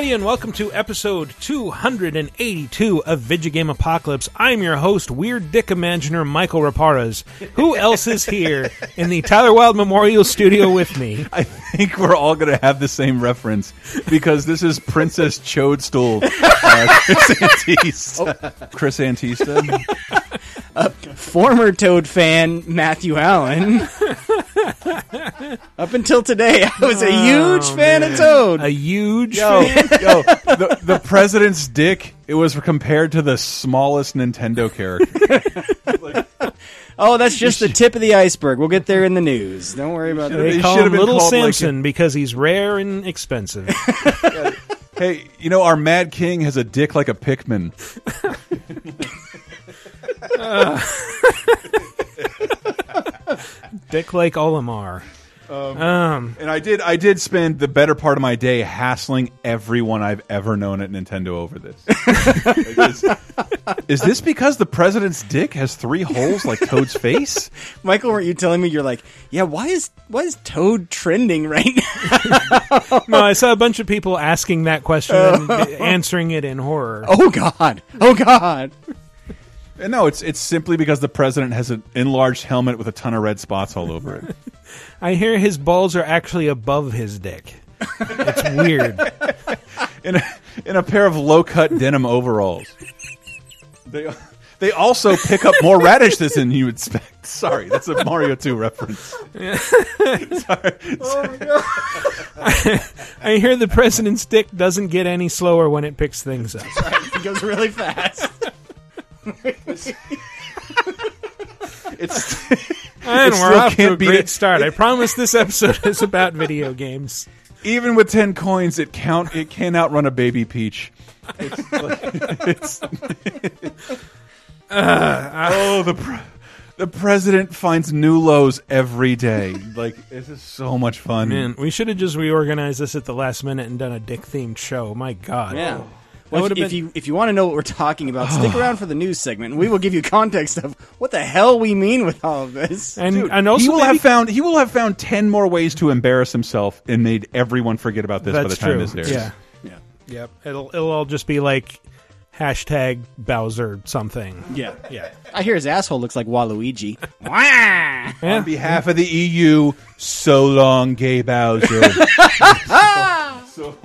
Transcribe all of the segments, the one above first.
everybody, and welcome to episode 282 of Video Game Apocalypse. I'm your host, Weird Dick Imaginer Michael Reparaz. Who else is here in the Tyler Wilde Memorial Studio with me? I think we're all going to have the same reference because this is Princess Choadstool, uh, Chris Antista. Chris Antista. former Toad fan Matthew Allen. Up until today, I was a oh, huge fan of Toad. A huge Yo, fan. yo, the, the president's dick. It was compared to the smallest Nintendo character. Oh, that's just the tip of the iceberg. We'll get there in the news. Don't worry about that. They He call should have him been Little called, like, Samson because he's rare and expensive. hey, you know our Mad King has a dick like a Pikmin. Dick like Olimar. Um, And I did, I did spend the better part of my day hassling everyone I've ever known at Nintendo over this. is, is this because the president's dick has three holes like Toad's face? Michael, weren't you telling me you're like, yeah? Why is why is Toad trending right now? no, I saw a bunch of people asking that question and answering it in horror. Oh God! Oh God! And no, it's it's simply because the president has an enlarged helmet with a ton of red spots all over it. I hear his balls are actually above his dick. It's weird. in a, in a pair of low cut denim overalls. They they also pick up more radishes than you would expect. Sorry, that's a Mario 2 reference. Sorry. Oh my god! I hear the president's dick doesn't get any slower when it picks things up. It goes really fast. It's And we're still off to can't a beat great it. start. I promise this episode is about video games. even with 10 coins it count it can outrun a baby peach. It's like, it's uh, ah. Oh, the pre the president finds new lows every day. Like this is so much fun. Man, we should have just reorganized this at the last minute and done a dick themed show. My God. Yeah. That Well, would've if, if you if you want to know what we're talking about, stick around for the news segment, and we will give you context of what the hell we mean with all of this. And, Dude, and also he will maybe- have found he will have found ten more ways to embarrass himself and made everyone forget about this by the time true. this airs. Yeah. Yeah. Yep. It'll it'll all just be like hashtag Bowser something. Yeah. Yeah. I hear his asshole looks like Waluigi. Yeah. On behalf of the EU, so long, gay Bowser. so,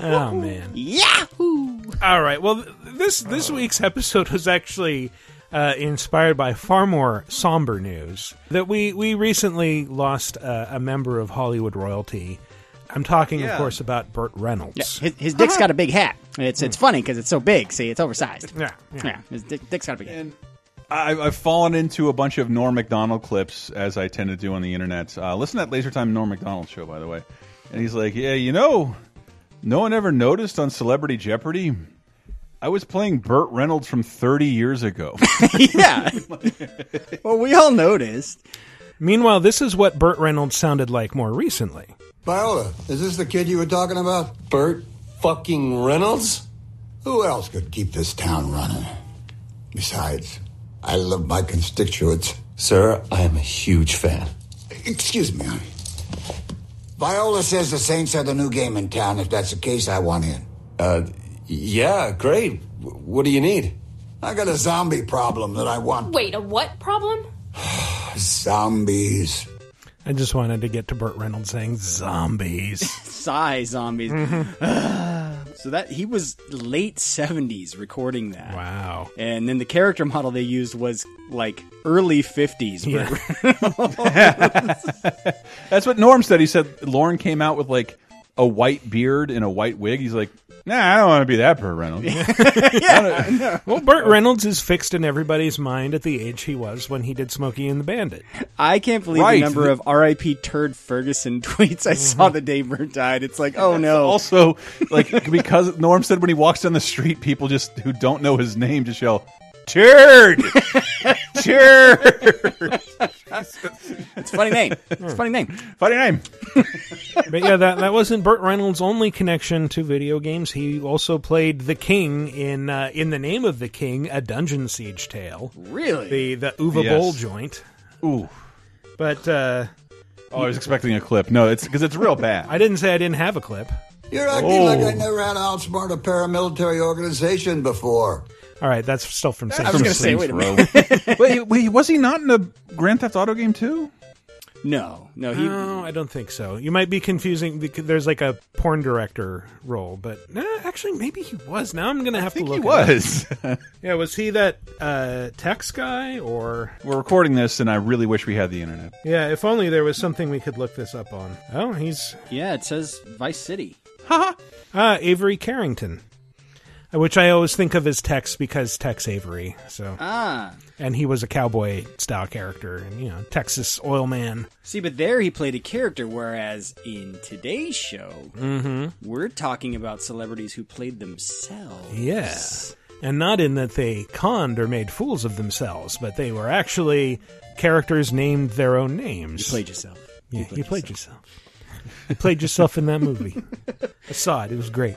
Oh man. Yahoo! All right. Well, th- this this week's episode was actually uh, inspired by far more somber news. That we we recently lost uh, a member of Hollywood royalty. I'm talking, of Yeah. course, about Burt Reynolds. His, his dick's got a big hat. It's it's funny because it's so big. See, it's oversized. Yeah, yeah. Yeah, his dick, dick's got a big hat. and I, I've fallen into a bunch of Norm Macdonald clips, as I tend to do on the internet. Uh, listen to that Laser Time Norm Macdonald show, by the way. And he's like, "Yeah, you know, no one ever noticed on Celebrity Jeopardy." I was playing Burt Reynolds from 30 years ago. yeah. well, we all noticed. Meanwhile, this is what Burt Reynolds sounded like more recently. Viola, is this the kid you were talking about? Burt fucking Reynolds? Who else could keep this town running? Besides, I love my constituents. Sir, I am a huge fan. Excuse me, honey. Viola says the Saints are the new game in town. If that's the case, I want in. Uh, yeah, great. W- what do you need? I got a zombie problem that I want. Wait, a what problem? Zombies. I just wanted to get to Burt Reynolds saying zombies. Sigh, zombies. so that he was late seventies recording that. wow. And then the character model they used was like early fifties. Yeah. That's what Norm said. He said Lauren came out with like a white beard and a white wig. He's like, "Nah, I don't want to be that Burt Reynolds." Well, Burt Reynolds is fixed in everybody's mind at the age he was when he did Smokey and the Bandit. I can't believe Right. the number of R.I.P. Turd Ferguson tweets I saw mm-hmm. the day Burt died. It's like, oh no. also, like because Norm said when he walks down the street, people just who don't know his name just yell, "Turd, turd." It's a funny name. It's a funny name. Funny name. But yeah, that that wasn't Burt Reynolds' only connection to video games. He also played the King in uh, in the name of the King, a Dungeon Siege tale, Really? the the Uwe Yes. Boll joint. Ooh, But uh, Oh, I was expecting a clip. No, it's because it's real bad. I didn't say I didn't have a clip. You're acting like I never had to outsmart a paramilitary organization before. All right, that's still from I was gonna say, wait a Row. wait, wait, was he not in a Grand Theft Auto game too? No, no, he. No, I don't think so. You might be confusing because there's like a porn director role, but nah, actually, maybe he was. Now I'm gonna have I think to he look. it up. was. Yeah, was he that uh, Tex guy or? We're recording this, and I really wish we had the internet. Yeah, if only there was something we could look this up on. Oh, he's Yeah, it says Vice City. ah Avery Carrington, which I always think of as Tex because Tex Avery. So, Ah, and he was a cowboy style character, and you know, Texas oil man. see, but there he played a character, whereas in today's show, we're talking about celebrities who played themselves. Yeah. And not in that they conned or made fools of themselves, but they were actually characters named their own names. You played yourself. yeah, you played yourself. You played yourself in that movie. I saw it. It was great.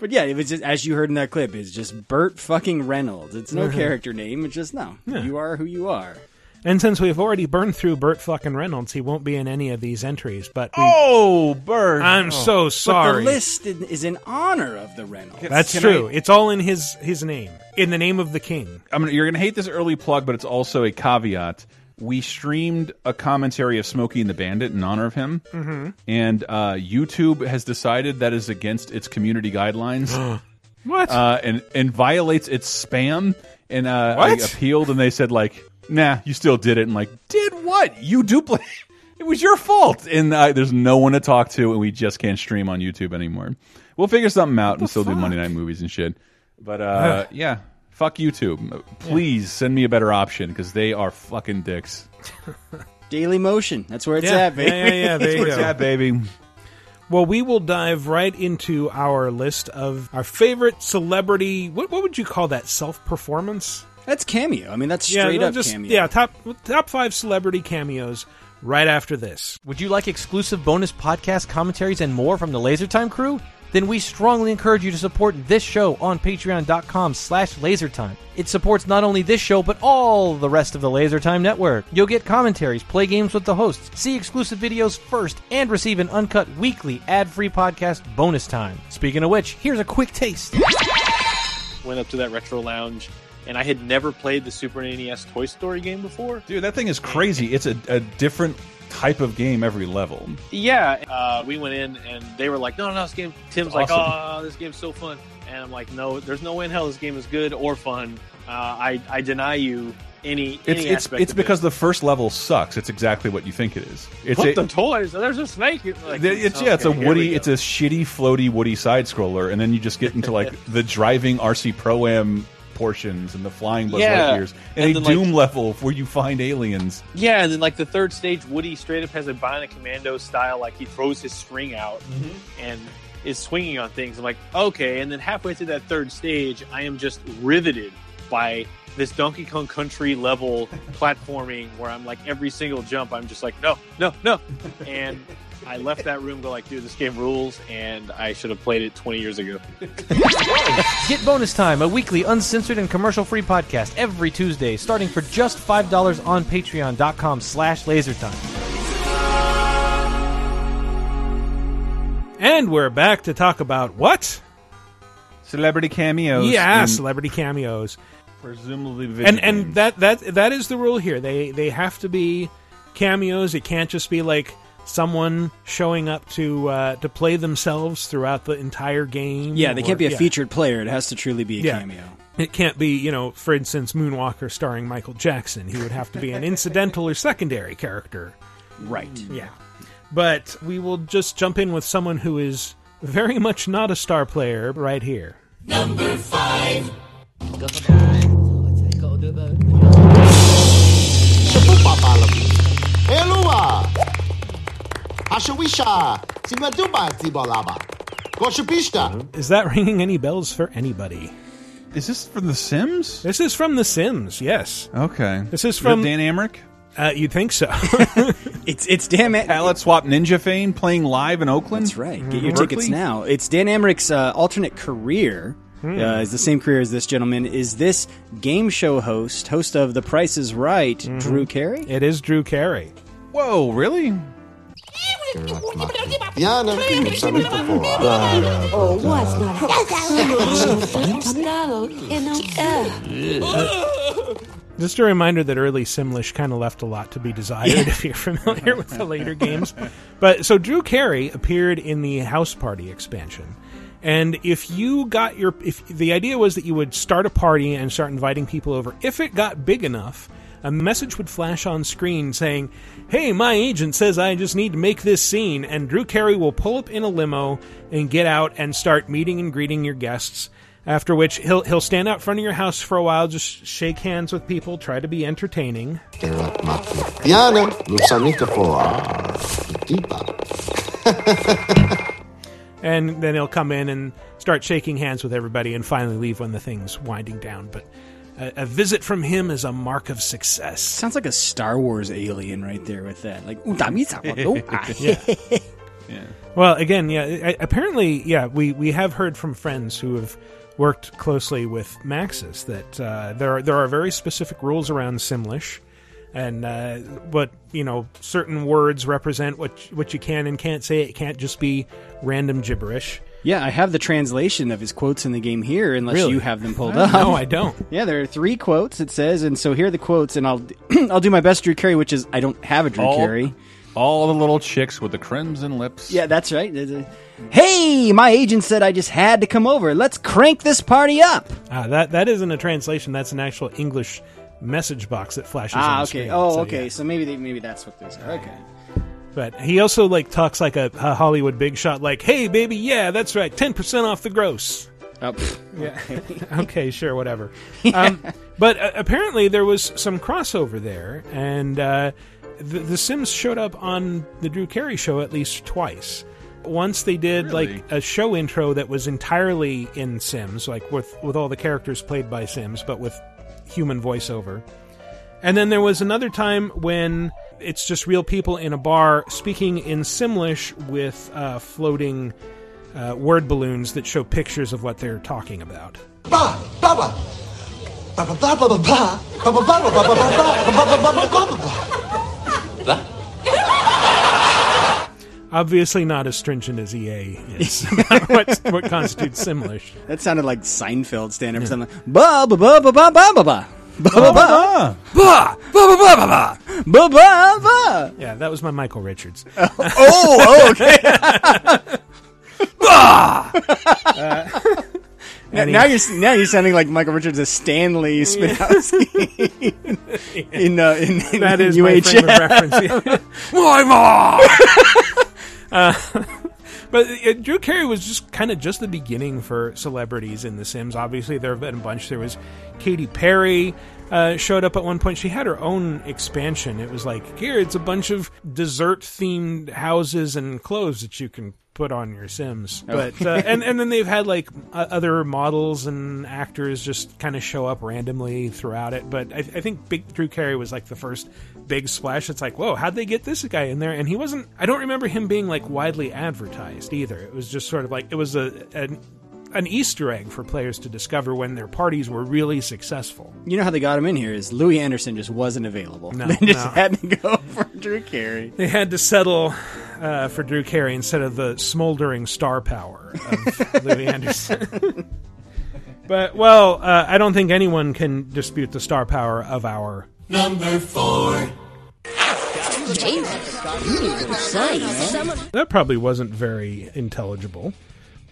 But yeah, it was just as you heard in that clip, it's just Burt fucking Reynolds. It's no character name. It's just no. You are who you are. And since we've already burned through Burt fucking Reynolds, he won't be in any of these entries. But we, Oh, Burt! I'm oh. so sorry. But the list is in honor of the Reynolds. That's Can true. I- It's all in his his name, in the name of the king. I'm gonna, you're going to hate this early plug, but it's also a caveat. We streamed a commentary of Smokey and the Bandit in honor of him, mm-hmm. and uh, YouTube has decided that is against its community guidelines What? uh, and and violates its spam. And uh, I appealed, and they said like, "Nah, you still did it." And like, did what? You duplicate. It was your fault, and uh, there's no one to talk to, and we just can't stream on YouTube anymore. We'll figure something out and still do Monday night movies and shit. But uh, yeah, fuck YouTube. Please send me a better option because they are fucking dicks. Daily Motion. That's where it's yeah, at, baby. yeah, yeah, yeah. There you Where's go. that, baby? Well, we will dive right into our list of our favorite celebrity. What, what would you call that? Self performance? That's cameo. I mean, that's straight no, up just, cameo. Yeah, top top five celebrity cameos. Right after this, Would you like exclusive bonus podcast commentaries and more from the LaserTime crew? Then we strongly encourage you to support this show on patreon.com slash lasertime. It supports not only this show, but all the rest of the LaserTime network. You'll get commentaries, play games with the hosts, see exclusive videos first, and receive an uncut weekly ad-free podcast bonus time. Speaking of which, here's a quick taste. went up to that retro lounge and I had never played the Super NES Toy Story game before. Dude, that thing is crazy. It's a, a different type of game every level. Yeah, uh, we went in and they were like, "No, no, no, this game." Tim's like, awesome. "Oh, this game's so fun," and I'm like, "No, there's no way in hell this game is good or fun. Uh, I I deny you any It's any it's it's because it. the first level sucks. It's exactly what you think it is. It's What a, the toys? There's a snake. Like, it's yeah, it's a woody, it's a shitty, floaty, woody side scroller, and then you just get into like the driving RC Pro Am portions and the flying Buzz Yeah. Lightyears, and, And a then, like- Doom level where you find aliens. Yeah, and then like the third stage, Woody straight up has a Bionic Commando style, like he throws his string out mm-hmm. and is swinging on things. I'm like, okay. And then halfway through that third stage, I am just riveted by this Donkey Kong Country level platforming where I'm like every single jump, I'm just like, no, no, no. And I left that room, go like, dude, this game rules, and I should have played it 20 years ago. Get Bonus Time, a weekly uncensored and commercial-free podcast every Tuesday, starting for just $5 on patreon.com slash lasertime. and we're back to talk about what? Celebrity cameos. yeah, and celebrity cameos. presumably video and and that that that is the rule here. They they have to be cameos. It can't just be like someone showing up to uh, to play themselves throughout the entire game. Yeah, they can't be a yeah. featured player. It has to truly be a Yeah. cameo. It can't be, you know, for instance, Moonwalker starring Michael Jackson. He would have to be an incidental or secondary character. Right. Yeah. But we will just jump in with someone who is very much not a star player right here. Helua. Is that ringing any bells for anybody? is this from The Sims? This is from The Sims, yes. Okay, This is from- Dan Amrich. Uh, you'd think so. It's it's Dan. Am- Palette Swap Ninja Fane playing live in Oakland. That's right. Get your Berkeley? tickets now. It's Dan Amrich's uh, alternate career. Hmm. Uh, is the same career as this gentleman. Is this game show host, host of The Price is Right, Mm-hmm. Drew Carey? it is Drew Carey. Whoa, really? Oh, what's not Just a reminder that early Simlish kind of left a lot to be desired if you're familiar with the later games. But so Drew Carey appeared in the House Party expansion. And if you got your if the idea was that you would start a party and start inviting people over, if it got big enough, a message would flash on screen saying, "Hey, my agent says I just need to make this scene." And Drew Carey will pull up in a limo and get out and start meeting and greeting your guests. After which he'll he'll stand out front of your house for a while, just shake hands with people, try to be entertaining. Diana, non sa mica fuori. Tipa. Ah, and then he'll come in and start shaking hands with everybody and finally leave when the thing's winding down. But a, a visit from him is a mark of success. Sounds like a Star Wars alien right there with that. Like, yeah. Well, again, yeah. Apparently, yeah. We we have heard from friends who have worked closely with Maxis that uh, there are there are very specific rules around Simlish. And uh, what you know, certain words represent what what you can and can't say. It can't just be random gibberish. Yeah, I have the translation of his quotes in the game here, unless Really? you have them pulled up. no, I don't. Yeah, there are three quotes. It says, and so here are the quotes, and I'll I'll do my best, Drew Carey, which is I don't have a Drew all, Carey. all the little chicks with the crimson lips. Yeah, that's right. There's a- Hey, my agent said I just had to come over. Let's crank this party up. Ah, that that isn't a translation. That's an actual English message box that flashes. Ah, on okay. Screen. Oh, So, okay. yeah. So maybe they, maybe that's what this. Is. Okay. But he also like talks like a, a Hollywood big shot, like, "Hey, baby, yeah, that's right, ten percent off the gross." Oh. Yeah. okay, sure, whatever. Um, but uh, apparently there was some crossover there, and uh, the, the Sims showed up on the Drew Carey show at least twice. Once they did Really? like a show intro that was entirely in Sims, like with with all the characters played by Sims, but with human voiceover. And then there was another time when it's just real people in a bar speaking in Simlish with uh, floating uh, word balloons that show pictures of what they're talking about. Ba, baba. Ba, ba, ba, ba, ba, ba. Ba, ba, ba, ba, ba, ba, ba, ba, ba, ba, ba, ba, ba, ba. Obviously, not as stringent as EA is about what, what constitutes Simlish. That sounded like Seinfeld standing for something. Ba ba ba ba ba ba ba ba. Ba ba ba. Ba ba ba ba ba. Ba ba ba. Yeah, that was my Michael Richards. Oh, oh, okay. Now, And he- now you're now you're sounding like Michael Richards as Stanley Spadowski in, uh, in, in that is in my UHF. frame of reference. yeah. My mom. Uh, but uh, Drew Carey was just kind of just the beginning for celebrities in The Sims. Obviously, there have been a bunch. There was Katy Perry uh, showed up at one point. She had her own expansion. It was like here, it's a bunch of dessert themed houses and clothes that you can put on your Sims. But uh, and and then they've had like uh, other models and actors just kind of show up randomly throughout it. But I, I think Big Drew Carey was like the first big splash. It's like, whoa, how'd they get this guy in there? And he wasn't. I don't remember him being like widely advertised either. It was just sort of like it was a an, an Easter egg for players to discover when their parties were really successful. You know how they got him in here is Louie Anderson just wasn't available. No, they just no. had to go for Drew Carey. They had to settle uh, for Drew Carey instead of the smoldering star power of Louie Anderson. but well, uh, I don't think anyone can dispute the star power of our Number four. That probably wasn't very intelligible.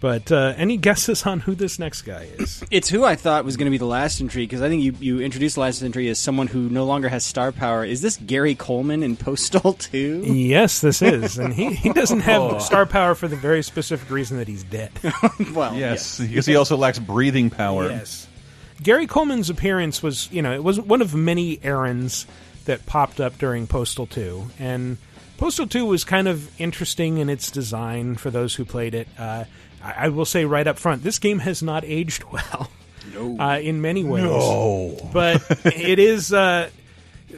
But uh, any guesses on who this next guy is? It's who I thought was going to be the last entry because I think you, you introduced the last entry as someone who no longer has star power. Is this Gary Coleman in Postal 2? yes, this is. And he, he doesn't have star power for the very specific reason that he's dead. well, Yes, because he also lacks breathing power. Yes. Gary Coleman's appearance was, you know, it was one of many errands that popped up during Postal 2. And Postal 2 was kind of interesting in its design for those who played it. Uh, I, I will say right up front, this game has not aged well. No. Uh, in many ways. No. But it is. Uh,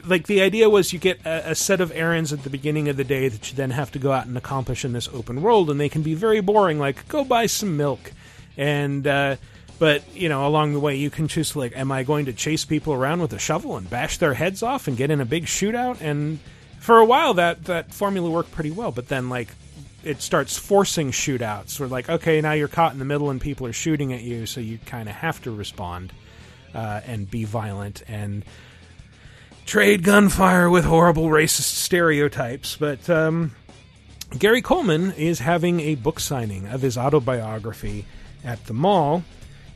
like the idea was you get a, a set of errands at the beginning of the day that you then have to go out and accomplish in this open world, and they can be very boring. Like go buy some milk, and uh, but you know along the way you can choose like, am I going to chase people around with a shovel and bash their heads off and get in a big shootout? And for a while that that formula worked pretty well, but then like it starts forcing shootouts. Where like, okay, now you're caught in the middle and people are shooting at you, so you kind of have to respond uh, and be violent and trade gunfire with horrible racist stereotypes. But um, Gary Coleman is having a book signing of his autobiography at the mall,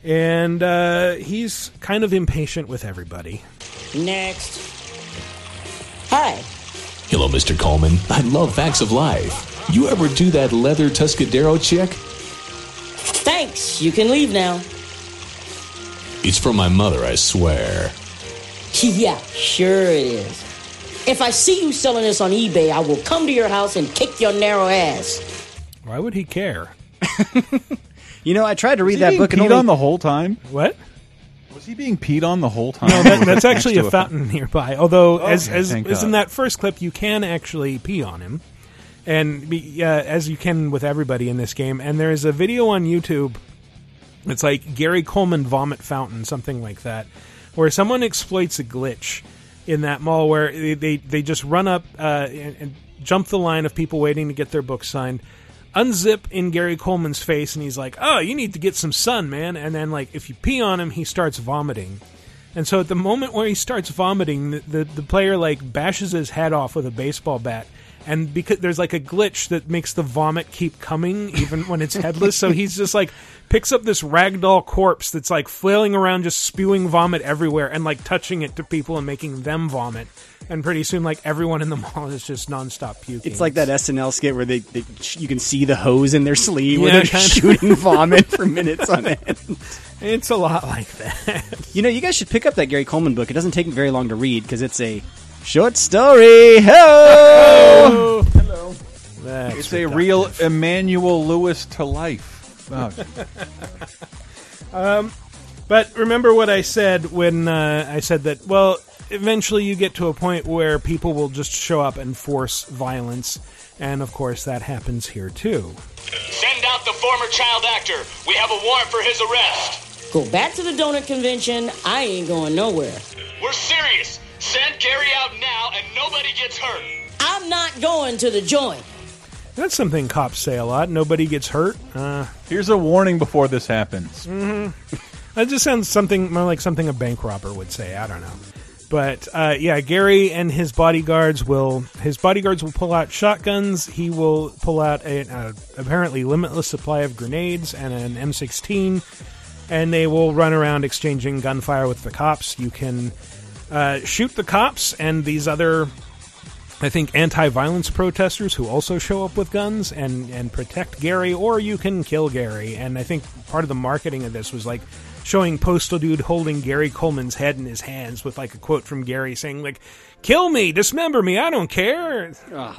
and uh, he's kind of impatient with everybody. Next. Hi. Hello, Mr. Coleman. I love facts of life. You ever do that leather Tuscadero chick? Thanks. You can leave now. It's from my mother, I swear. Yeah, sure it is. If I see you selling this on eBay, I will come to your house and kick your narrow ass. Why would he care? You know, I tried to read Was that being book and peed only on the whole time. What? Was he being peed on the whole time? No, that, that's actually a fountain nearby. Although, as Okay, as, as in that first clip, you can actually pee on him, and be, uh, as you can with everybody in this game. And there is a video on YouTube. It's like Gary Coleman vomit fountain, something like that, where someone exploits a glitch in that mall where they they, they just run up uh, and, and jump the line of people waiting to get their book signed. Unzip in Gary Coleman's face, and he's like, "Oh, you need to get some sun, man." And then, like, if you pee on him, he starts vomiting. And so at the moment where he starts vomiting, the, the, the player like bashes his head off with a baseball bat. And because there's like a glitch that makes the vomit keep coming even when it's headless, so he's just like picks up this ragdoll corpse that's like flailing around, just spewing vomit everywhere, and like touching it to people and making them vomit. And pretty soon, like everyone in the mall is just nonstop puking. It's like that SNL skit where they, they you can see the hose in their sleeve where they're shooting vomit for minutes on end. It's a lot like that. You know, you guys should pick up that Gary Coleman book. It doesn't take very long to read because it's a short story. Hello. Hello. That's It's a real Emmanuel Lewis to life. Oh, Um, but remember what I said when uh, I said that, well, eventually you get to a point where people will just show up and force violence. And of course, that happens here too. Send out the former child actor. We have a warrant for his arrest. Go back to the donut convention. I ain't going nowhere. We're serious. Send Gary out now and nobody gets hurt. I'm not going to the joint. That's something cops say a lot. Nobody gets hurt. Uh, Here's a warning before this happens. hmm That just sounds something more like something a bank robber would say. I don't know. But uh, yeah, Gary and his bodyguards will his bodyguards will pull out shotguns. He will pull out a, a apparently limitless supply of grenades and an M16, and they will run around exchanging gunfire with the cops. You can uh, shoot the cops and these other I think anti-violence protesters who also show up with guns and and protect Gary, or you can kill Gary. And I think part of the marketing of this was like showing Postal Dude holding Gary Coleman's head in his hands with like a quote from Gary saying like, "Kill me, dismember me, I don't care.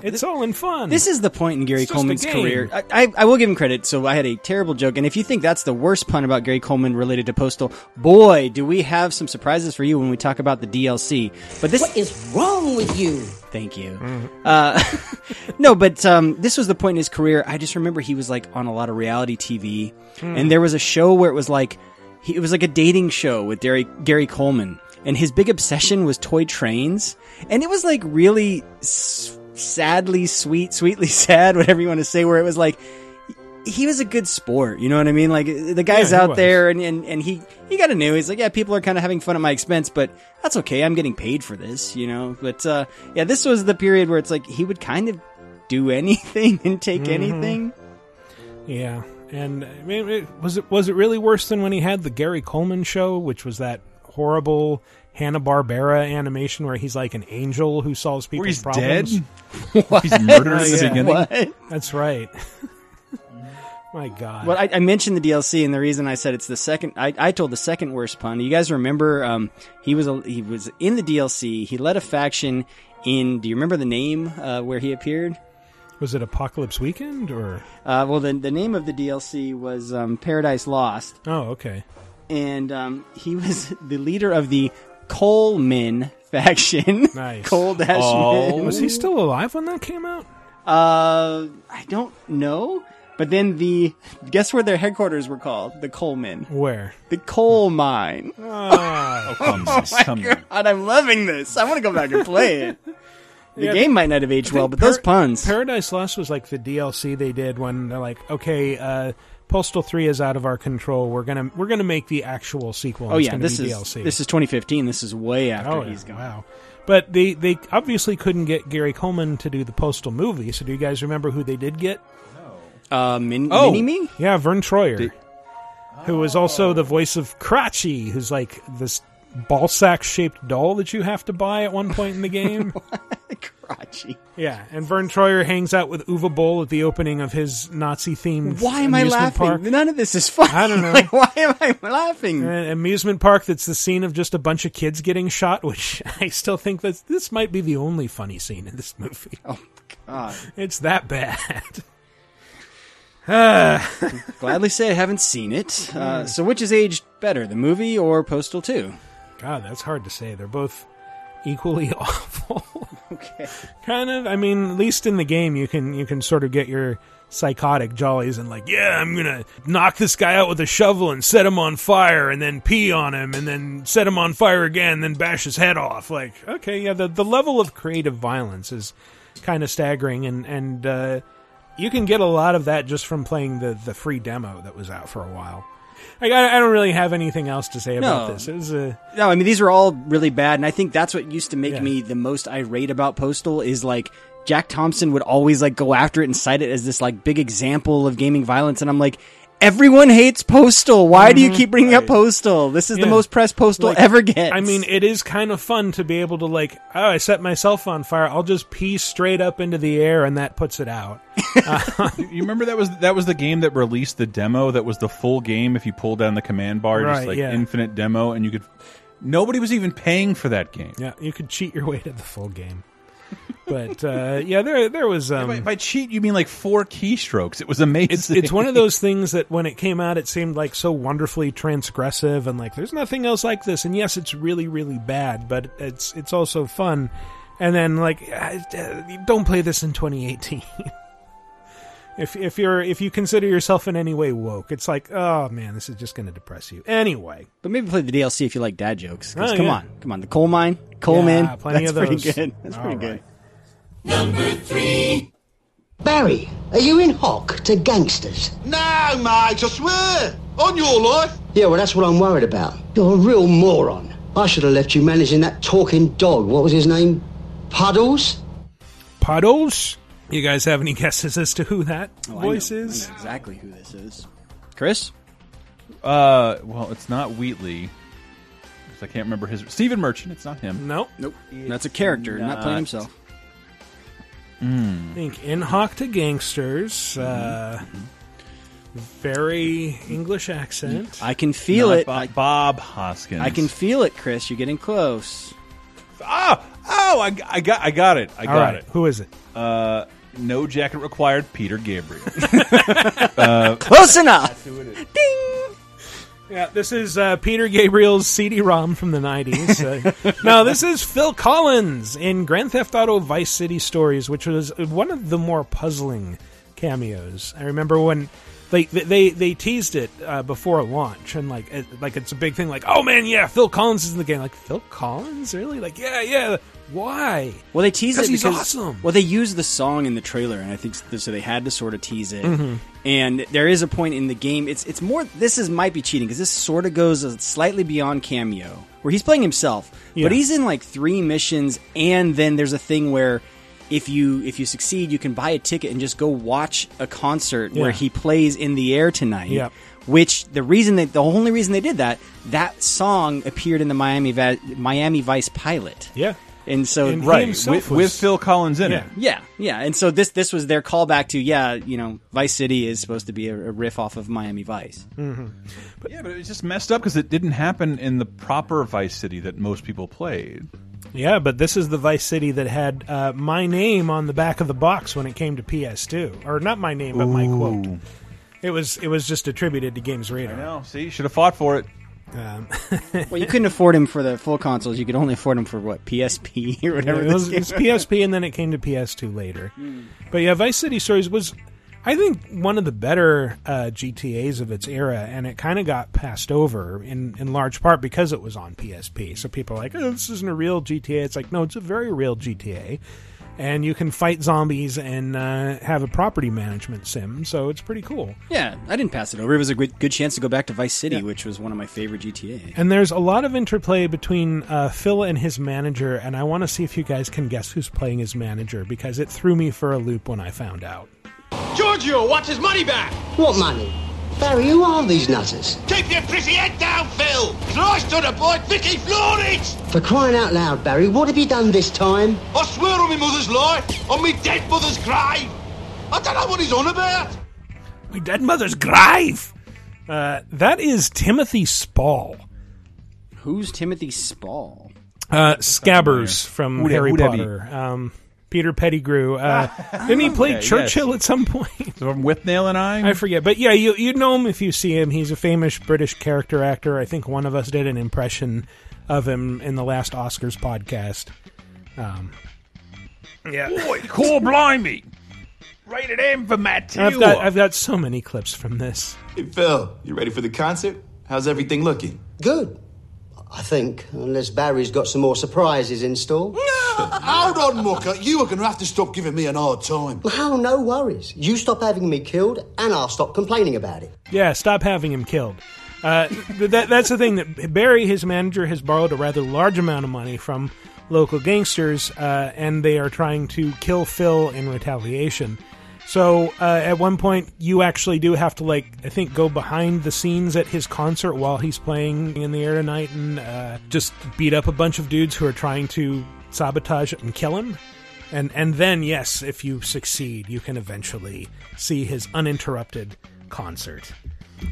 it's all in fun." This is the point in Gary It's Coleman's career. I, I, I will give him credit. So I had a terrible joke, and if you think that's the worst pun about Gary Coleman related to Postal, boy, do we have some surprises for you when we talk about the DLC. But this What is wrong with you? Thank you. Uh, no, but um, this was the point in his career. I just remember he was like on a lot of reality TV, Hmm. and there was a show where it was like he, it was like a dating show with Gary, Gary Coleman, and his big obsession was toy trains, and it was like really s- sadly sweet, sweetly sad, whatever you want to say. Where it was like he was a good sport, you know what I mean? Like the guy's Yeah, out was. there, and, and and he he got a new. He's like, yeah, people are kind of having fun at my expense, but that's okay. I'm getting paid for this, you know. But uh, yeah, this was the period where it's like he would kind of do anything and take Mhm. anything. Yeah, and I mean, it, was it was it really worse than when he had the Gary Coleman show, which was that horrible Hanna Barbera animation where he's like an angel who solves people's he's problems? dead? What? He's murdered in the beginning? What? That's right. My God. Well, I, I mentioned the DLC, and the reason I said it's the second, I, I told the second worst pun. You guys remember? Um, he was a, he was in the DLC. He led a faction in. Do you remember the name uh, where he appeared? Was it Apocalypse Weekend or? Uh, well, the the name of the DLC was um, Paradise Lost. Oh, okay. And um, he was the leader of the Coleman faction. Nice. Cole Dash Man. Was he still alive when that came out? Uh, I don't know. But then the guess where their headquarters were called? The Coleman. Where? The coal mine. Oh, come oh my god, I'm loving this. I want to go back and play it. The Yeah, game might not have aged well, but those puns. Paradise Lost was like the DLC they did when they're like, okay, uh, Postal Three is out of our control. We're gonna we're gonna make the actual sequel. oh yeah, this is DLC. this is 2015. This is way after Oh, yeah. he's gone. Wow. But they they obviously couldn't get Gary Coleman to do the Postal movie. So do you guys remember who they did get? Uh, min- Oh. mini me. Yeah, Vern Troyer, who was also the voice of Crotchy, who's like this ball sack shaped doll that you have to buy at one point in the game. Crotchy. Yeah, and Vern Troyer hangs out with Uwe Boll at the opening of his Nazi themed Why am I laughing? park. None of this is funny. I don't know. Like, why am I laughing? An amusement park that's the scene of just a bunch of kids getting shot, which I still think that this might be the only funny scene in this movie. Oh God, it's that bad. Ah. Gladly say I haven't seen it. Uh, so which is aged better, the movie or Postal 2? God, that's hard to say. They're both equally awful. okay. kind of. I mean, at least in the game, you can you can sort of get your psychotic jollies and like, yeah, I'm gonna knock this guy out with a shovel and set him on fire, and then pee on him, and then set him on fire again, then bash his head off. Like, okay, yeah, the the level of creative violence is kind of staggering, and and uh, you can get a lot of that just from playing the the free demo that was out for a while. I, I don't really have anything else to say about No. this. It was a No, I mean these are all really bad, and I think that's what used to make Yeah. me the most irate about Postal is like Jack Thompson would always like go after it and cite it as this like big example of gaming violence, and I'm like. Everyone hates Postal. Why do you Mhm, keep bringing up Postal? This is the most press Postal Like, ever gets. I mean, it is kind of fun to be able to like, oh, I set myself on fire. I'll just pee straight up into the air, and that puts it out. you remember that was that was the game that released the demo that was the full game if you pull down the command bar Right, just like yeah. infinite demo and you could nobody was even paying for that game Yeah, you could cheat your way to the full game. But uh, yeah, there there was. Um, by, by cheat you mean like four keystrokes it was amazing it's it's one of those things that when it came out, it seemed like so wonderfully transgressive, and like there's nothing else like this. And yes, it's really really bad, but it's it's also fun. And then like, uh, don't play this in 2018. If if you're if you consider yourself in any way woke, it's like, oh man, this is just going to depress you. Anyway, But maybe play the DLC if you like dad jokes. Oh, come yeah. on, come on, the coal mine, Coleman. Yeah, plenty that's of pretty good. That's pretty All good. Number three. Barry, are you in hock to gangsters? No, mate, I swear. On your life. Yeah, well, that's what I'm worried about. You're a real moron. I should have left you managing that talking dog. What was his name? Puddles? Puddles. You guys have any guesses as to who that Oh, I voice know- I is? know exactly who this is. Chris? uh well it's not Wheatley 'cause I can't remember his Stephen Merchant it's not him Nope. Nope. That's a character, not, playing himself. Mm. I think in hock to Gangsters. Uh, very English accent. I can feel Not it. Bob, I, Bob Hoskins I can feel it, Chris. You're getting close. Ah oh I, I got I got it I All got right, it Who is it? uh no jacket required Peter Gabriel Close enough. Ding. Yeah, this is uh, Peter Gabriel's CD-ROM from the '90s. Uh, no, this is Phil Collins in Grand Theft Auto Vice City Stories, which was one of the more puzzling cameos. I remember when they they they teased it uh, before launch, and like it, like it's a big thing. Like, oh man, yeah, Phil Collins is in the game. Like, Phil Collins, really? Like, yeah, yeah. Why? Well, they teased it because awesome. well, they used the song in the trailer, and I think so. They had to sort of tease it. Mhm. And there is a point in the game. It's it's more. This is might be cheating because this sort of goes slightly beyond cameo, where he's playing himself, Yeah. but he's in like three missions, and then there's a thing where. If you if you succeed, you can buy a ticket and just go watch a concert where he plays in the air tonight. Yep. Which the reason that the only reason they did that that song appeared in the Miami Va- Miami Vice pilot. Yeah. And so And right with, was- with Phil Collins in Yeah. it yeah, yeah, and so this this was their callback to yeah, you know, Vice City is supposed to be a, a riff off of Miami Vice. Mm-hmm. But yeah but it was just messed up because it didn't happen in the proper Vice City that most people played Yeah, but this is the Vice City that had uh, my name on the back of the box when it came to PS2, or not my name, but my quote. It was it was just attributed to Games Radar. I know see should have fought for it Um, well, you couldn't afford him for the full consoles. You could only afford him for what PSP or whatever. it, was, it was game- PSP, and then it came to PS2 later. But yeah, Vice City Stories was, I think, one of the better uh, GTA's of its era, and it kind of got passed over in in large part because it was on PSP. So people are like, "Oh, this isn't a real GTA." It's like, no, it's a very real GTA. and you can fight zombies and uh, have a property management sim. So it's pretty cool. Yeah, I didn't pass it over. It was a good, good chance to go back to Vice City, which was one of my favorite GTA. And there's a lot of interplay between uh, Phil and his manager, and I want to see if you guys can guess who's playing his manager because it threw me for a loop when I found out. Giorgio wants his money back! What money? Barry, who are these nutters? Keep your pretty head down, Phil! Christ on a boy, Vicky Florence! For crying out loud, Barry, what have you done this time? I swear on my mother's life, on my dead mother's grave! I don't know what he's on about! My dead mother's grave! Uh, that is Timothy Spall. Who's Timothy Spall? Uh, Scabbers from Who da- Harry who da? Potter. Um, Peter Pettigrew. Uh, didn't he play Okay, Churchill yes. at some point? From Withnail and I? I forget, but yeah, you you know him if you see him. He's a famous British character actor. I think one of us did an impression of him in the last Oscars podcast. Um, yeah, Boy, cool blimey! Rated M for Matt I've got I've got so many clips from this. Hey, Phil, you ready for the concert? How's everything looking? Good. I think, unless Barry's got some more surprises in store. Hold on, Mucker. You are going to have to stop giving me an hard time. Oh, no worries. You stop having me killed, and I'll stop complaining about it. Yeah, stop having him killed. Uh, that, that's the thing that Barry, his manager, has borrowed a rather large amount of money from local gangsters, uh, and they are trying to kill Phil in retaliation. So uh, at one point, you actually do have to like I think go behind the scenes at his concert while he's playing in the air tonight and uh, just beat up a bunch of dudes who are trying to sabotage it, and kill him. And and then yes, if you succeed, you can eventually see his uninterrupted concert.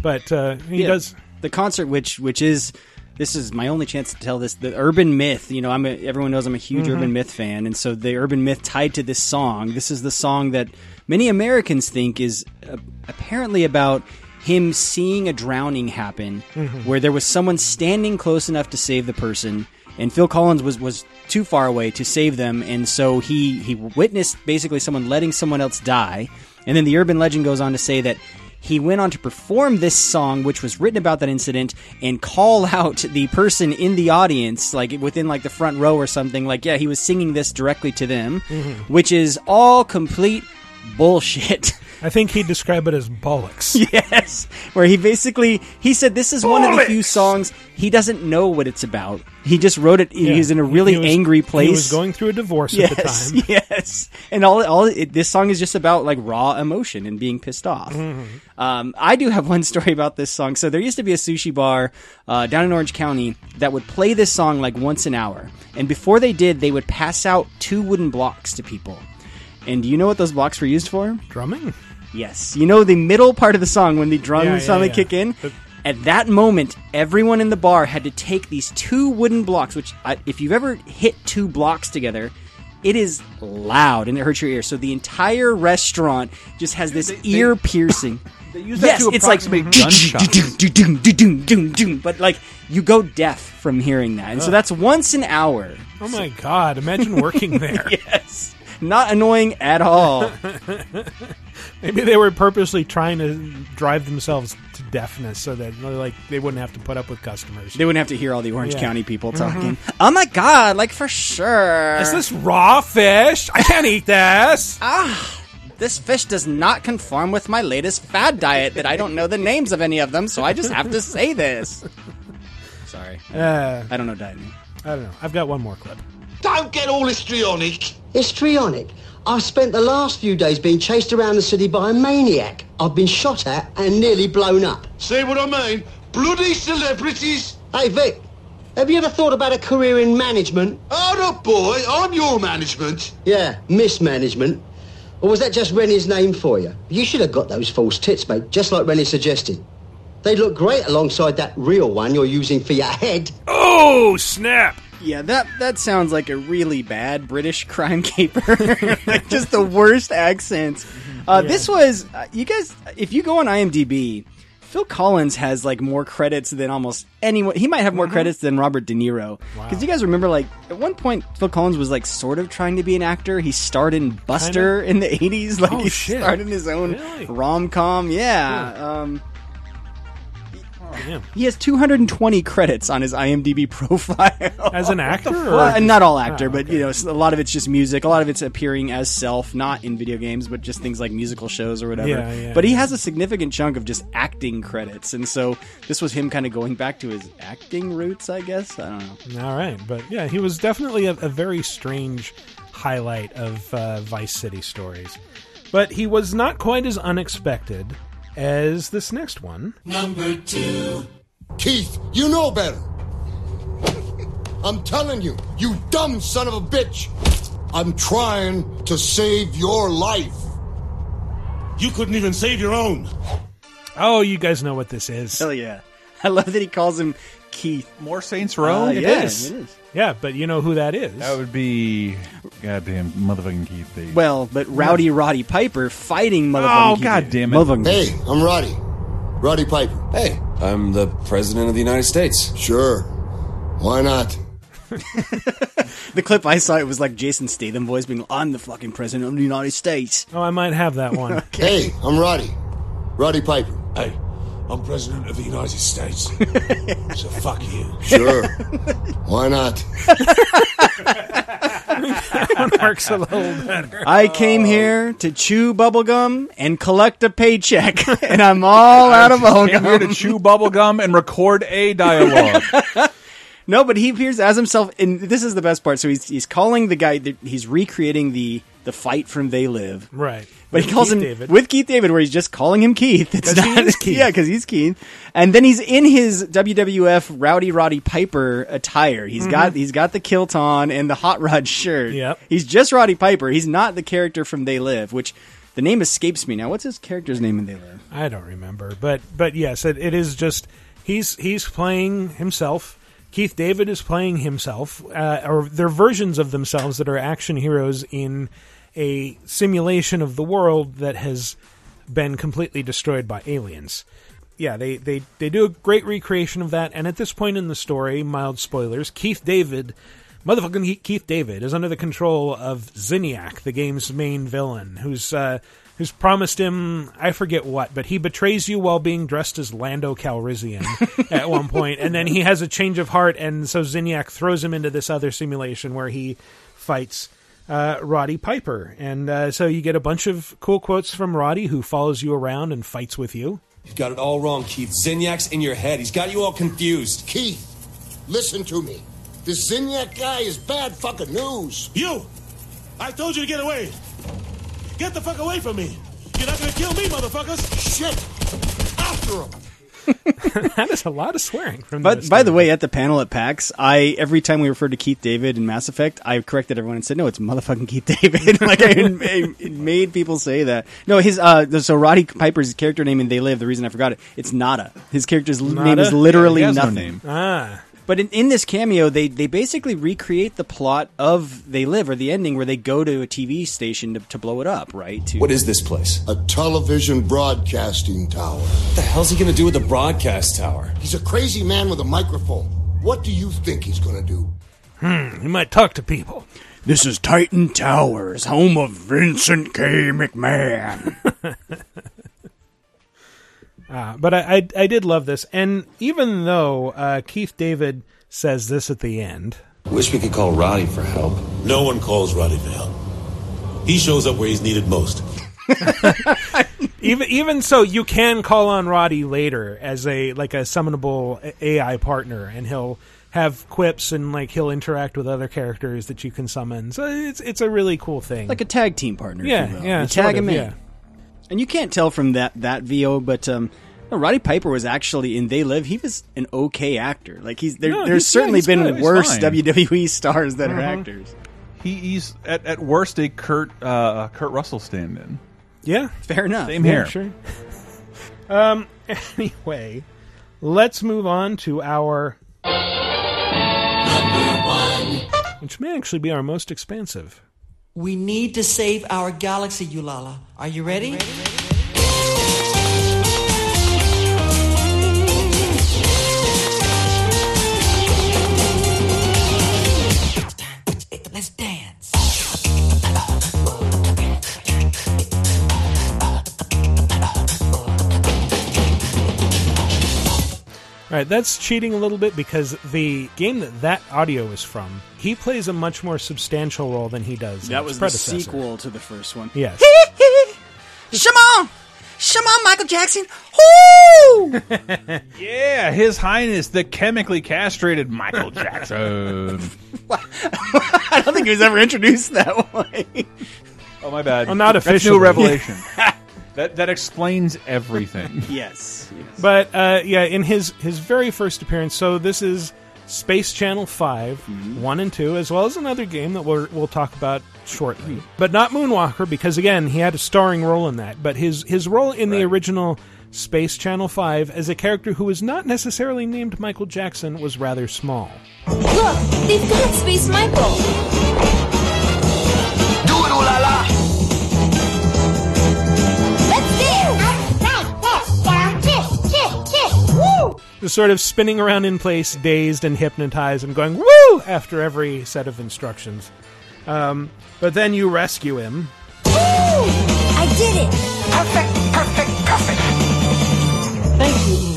But uh, he Yeah, does. the concert, which which is this is my only chance to tell this. The urban myth, you know, I'm a, everyone knows I'm a huge Mhm. urban myth fan, and so the urban myth tied to this song. This is the song that many Americans think is uh, apparently about him seeing a drowning happen, Mhm. where there was someone standing close enough to save the person. And Phil Collins was, was too far away to save them, and so he, he witnessed basically someone letting someone else die. And then the urban legend goes on to say that he went on to perform this song which was written about that incident and call out the person in the audience like within like the front row or something like yeah he was singing this directly to them Mhm. which is all complete bullshit I think he'd describe it as bollocks. yes where he basically he said this is one of the few songs he doesn't know what it's about he just wrote it Yeah. he's in a really was- angry place He was going through a divorce yes, at the time. Yes, and all all it, this song is just about like raw emotion and being pissed off. Mhm. Um, I do have one story about this song. So there used to be a sushi bar uh, down in Orange County that would play this song like once an hour, and before they did, they would pass out two wooden blocks to people. And do you know what those blocks were used for? Drumming. Yes. You know the middle part of the song when the drums Yeah, yeah, finally yeah. kick in? At that moment, everyone in the bar had to take these two wooden blocks, which, uh, if you've ever hit two blocks together, it is loud and it hurts your ear. So the entire restaurant just has this ear piercing. They use that yes, to it's like gunshots. but like you go deaf from hearing that, and so that's once an hour. Oh my god! Imagine working there. yes, not annoying at all. Maybe they were purposely trying to drive themselves to deafness so that like they wouldn't have to put up with customers. They wouldn't have to hear all the Orange Yeah. County people Mhm. talking. Oh my god, like for sure. Is this raw fish? I can't eat this. Ah, this fish does not conform with my latest fad diet that I don't know the names of any of them, so I just have to say this. Sorry. Uh, I don't know diet name. I don't know. I've got one more clip. Don't get all histrionic. Histrionic. I've spent the last few days being chased around the city by a maniac. I've been shot at and nearly blown up. See what I mean? Bloody celebrities. Hey, Vic, have you ever thought about a career in management? Hold up, boy. I'm your management. Yeah, mismanagement. Or was that just Rennie's name for you? You should have got those false tits, mate, just like Rennie suggested. They'd look great alongside that real one you're using for your head. Oh, snap! Yeah, that that sounds like a really bad British crime caper. like just the worst accents. Uh, This was uh, you guys. If you go on IMDb, Phil Collins has like more credits than almost anyone. He might have more credits than Robert De Niro. Because you guys remember, like at one point, Phil Collins was like sort of trying to be an actor. He starred in Buster in the '80s. Like Oh, he shit. starred in his own Really? rom com. Yeah. Um, Damn. He has 220 credits on his IMDb profile As an actor, or Well, not all actor, Oh, but you know, a lot of it's just music. A lot of it's appearing as self, not in video games, but just things like musical shows or whatever. Yeah, yeah, but he has a significant chunk of just acting credits, and so this was him kind of going back to his acting roots, I guess. I don't know. All right, but yeah, he was definitely a, a very strange highlight of uh, Vice City stories. But he was not quite as unexpected as this next one. Number two. Keith, you know better. I'm telling you, you dumb son of a bitch. I'm trying to save your life. You couldn't even save your own. Oh, you guys know what this is. Hell yeah! I love that he calls him Keith. More Saints Row. Uh, It yeah, is. it is. Yeah, but you know who that is. That would be goddamn motherfucking Keith David. Well, but Rowdy Roddy Piper fighting motherfucking Oh, Keith God David. damn it. Motherfucking Hey, I'm Roddy. Roddy Piper. Hey, I'm the President of the United States. Sure. Why not? The clip I saw, it was like Jason Statham voice being, "I'm the fucking president of the United States." Oh, I might have that one. Hey, I'm Roddy. Roddy Piper. Hey, I'm President of the United States. so fuck you. Sure. Why not? that works a little better. I came here to chew bubblegum and collect a paycheck, and I'm all out of bubblegum. Came here to bubblegum. chew bubblegum and record a dialogue. No, but he appears as himself, and this is the best part. So he's he's calling the guy. He's recreating the the fight from They Live, Right. But he calls Keith him David. with Keith David, where he's just calling him Keith. It's not Keith. yeah, because he's Keith. And then he's in his WWF Rowdy Roddy Piper attire. He's got he's got the kilt on and the hot rod shirt. Mm-hmm. Yep. He's just Roddy Piper. He's not the character from They Live, which the name escapes me now. What's his character's name in They Live? I don't remember, but but yes, it, it is just he's he's playing himself. Keith David is playing himself, uh, or they're versions of themselves that are action heroes in a simulation of the world that has been completely destroyed by aliens. Yeah, they, they, they do a great recreation of that, and at this point in the story, mild spoilers, Keith David, motherfucking Keith David, is under the control of Zinyak, the game's main villain, who's uh, who's promised him I forget what, but he betrays you while being dressed as Lando Calrissian at one point, and then he has a change of heart, and so Zinyak throws him into this other simulation where he fights uh, Roddy Piper, and uh, so you get a bunch of cool quotes from Roddy, who follows you around and fights with you. You've got it all wrong, Keith. Zinyak's in your head. He's got you all confused. Keith, listen to me. This Zinyak guy is bad fucking news. You! I told you to get away. Get the fuck away from me. You're not gonna kill me, motherfuckers. Shit! After him! that is a lot of swearing from But this by the way, at the panel at PAX, I every time we referred to Keith David in Mass Effect, I corrected everyone and said, "No, it's motherfucking Keith David." like I it, it made people say that. No, his uh, so Roddy Piper's character name in They Live. The reason I forgot it, it's Nada. His character's l- name is literally Yeah, he has no nothing. name. Ah, But in, in this cameo, they they basically recreate the plot of They Live or the ending where they go to a TV station to, to blow it up, right? To, What is this place? A television broadcasting tower. What the hell's he gonna do with the broadcast tower? He's a crazy man with a microphone. What do you think he's gonna do? hmm, he might talk to people. This is Titan Towers, home of Vincent K. McMahon. Uh, but I, I I did love this, and even though uh, Keith David says this at the end, Wish we could call Roddy for help. No one calls Roddy for help. He shows up where he's needed most. even even so, you can call on Roddy later as a like a summonable AI partner, and he'll have quips and like he'll interact with other characters that you can summon. So it's it's a really cool thing. like a tag team partner. if Yeah, you will. yeah, You sort tag of, him in. yeah. And you can't tell from that that VO, but um, no, Roddy Piper was actually in They Live. He was an okay actor. Like he's there. No, there's he's- yeah, certainly he's been good. Worse fine. WWE stars that are Mhm. actors. He, he's at, at worst a Kurt uh, Kurt Russell stand-in. Yeah, fair enough. Same Yeah, hair. sure. Um. Anyway, let's move on to our which may actually be our most expansive. We need to save our galaxy, Eulala. Are you ready? Let's right, that's cheating a little bit because the game that that audio is from, he plays a much more substantial role than he does. That its was the predecessor. sequel to the first one. Yes. Come on! Come on, Michael Jackson! Woo! Yeah, His Highness, the chemically castrated Michael Jackson. I don't think he was ever introduced that way. oh, my bad. Well, not That's officially. new revelation. that that explains everything. yes. But uh, yeah, in his his very first appearance, so this is Space Channel 5 Mm-hmm. one and two, as well as another game that we're, we'll talk about shortly. But not Moonwalker because again, he had a starring role in that. But his his role in the original Space Channel Five as a character who was not necessarily named Michael Jackson was rather small. Look, they've got Space Michael. Sort of spinning around in place, dazed and hypnotized, and going woo after every set of instructions. Um, but then you rescue him. Woo! I did it. Perfect, perfect, perfect. Thank you,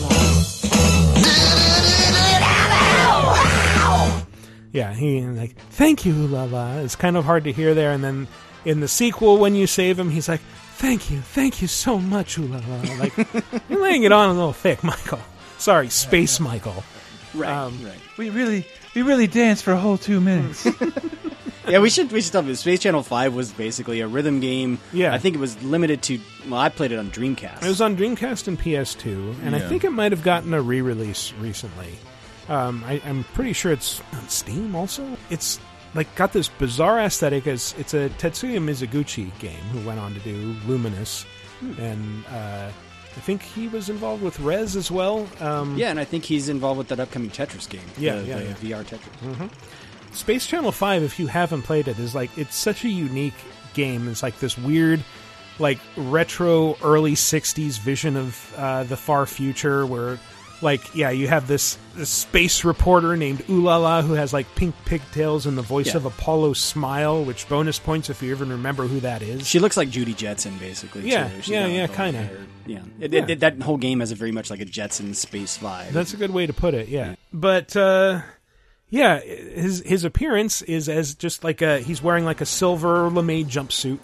Yeah, he like thank you, Lala. It's kind of hard to hear there, and then in the sequel, when you save him, he's like, "Thank you, thank you so much, ooh la la." Like you're laying it on a little thick, Michael. Sorry, Space Michael. Right, Um, right. we really we really danced for a whole two minutes. Yeah, we should we should tell you. Space Channel Five was basically a rhythm game. Yeah. I think it was limited to. Well, I played it on Dreamcast. It was on Dreamcast and PS2, and I think it might have gotten a re-release recently. Um, I, I'm pretty sure it's on Steam. Also, it's like got this bizarre aesthetic. As it's a Tetsuya Mizuguchi game who went on to do Lumines, and uh, I think he was involved with Rez as well. Um, yeah, and I think he's involved with that upcoming Tetris game. Yeah, the, yeah, the yeah. VR Tetris. Mhm. Space Channel 5, if you haven't played it, is like it's such a unique game. It's like this weird, like retro early 60s vision of uh, the far future where, like, yeah, you have this, this space reporter named Ulala who has like pink pigtails and the voice Yeah. of Apollo Smile, which bonus points if you even remember who that is. She looks like Judy Jetson, basically. Yeah, too. Yeah, yeah, kinda. Yeah, it, Yeah. It, it- that whole game has a very much like a Jetson space vibe. That's a good way to put it. Yeah, but uh, yeah, his his appearance is as just like a he's wearing like a silver lame jumpsuit,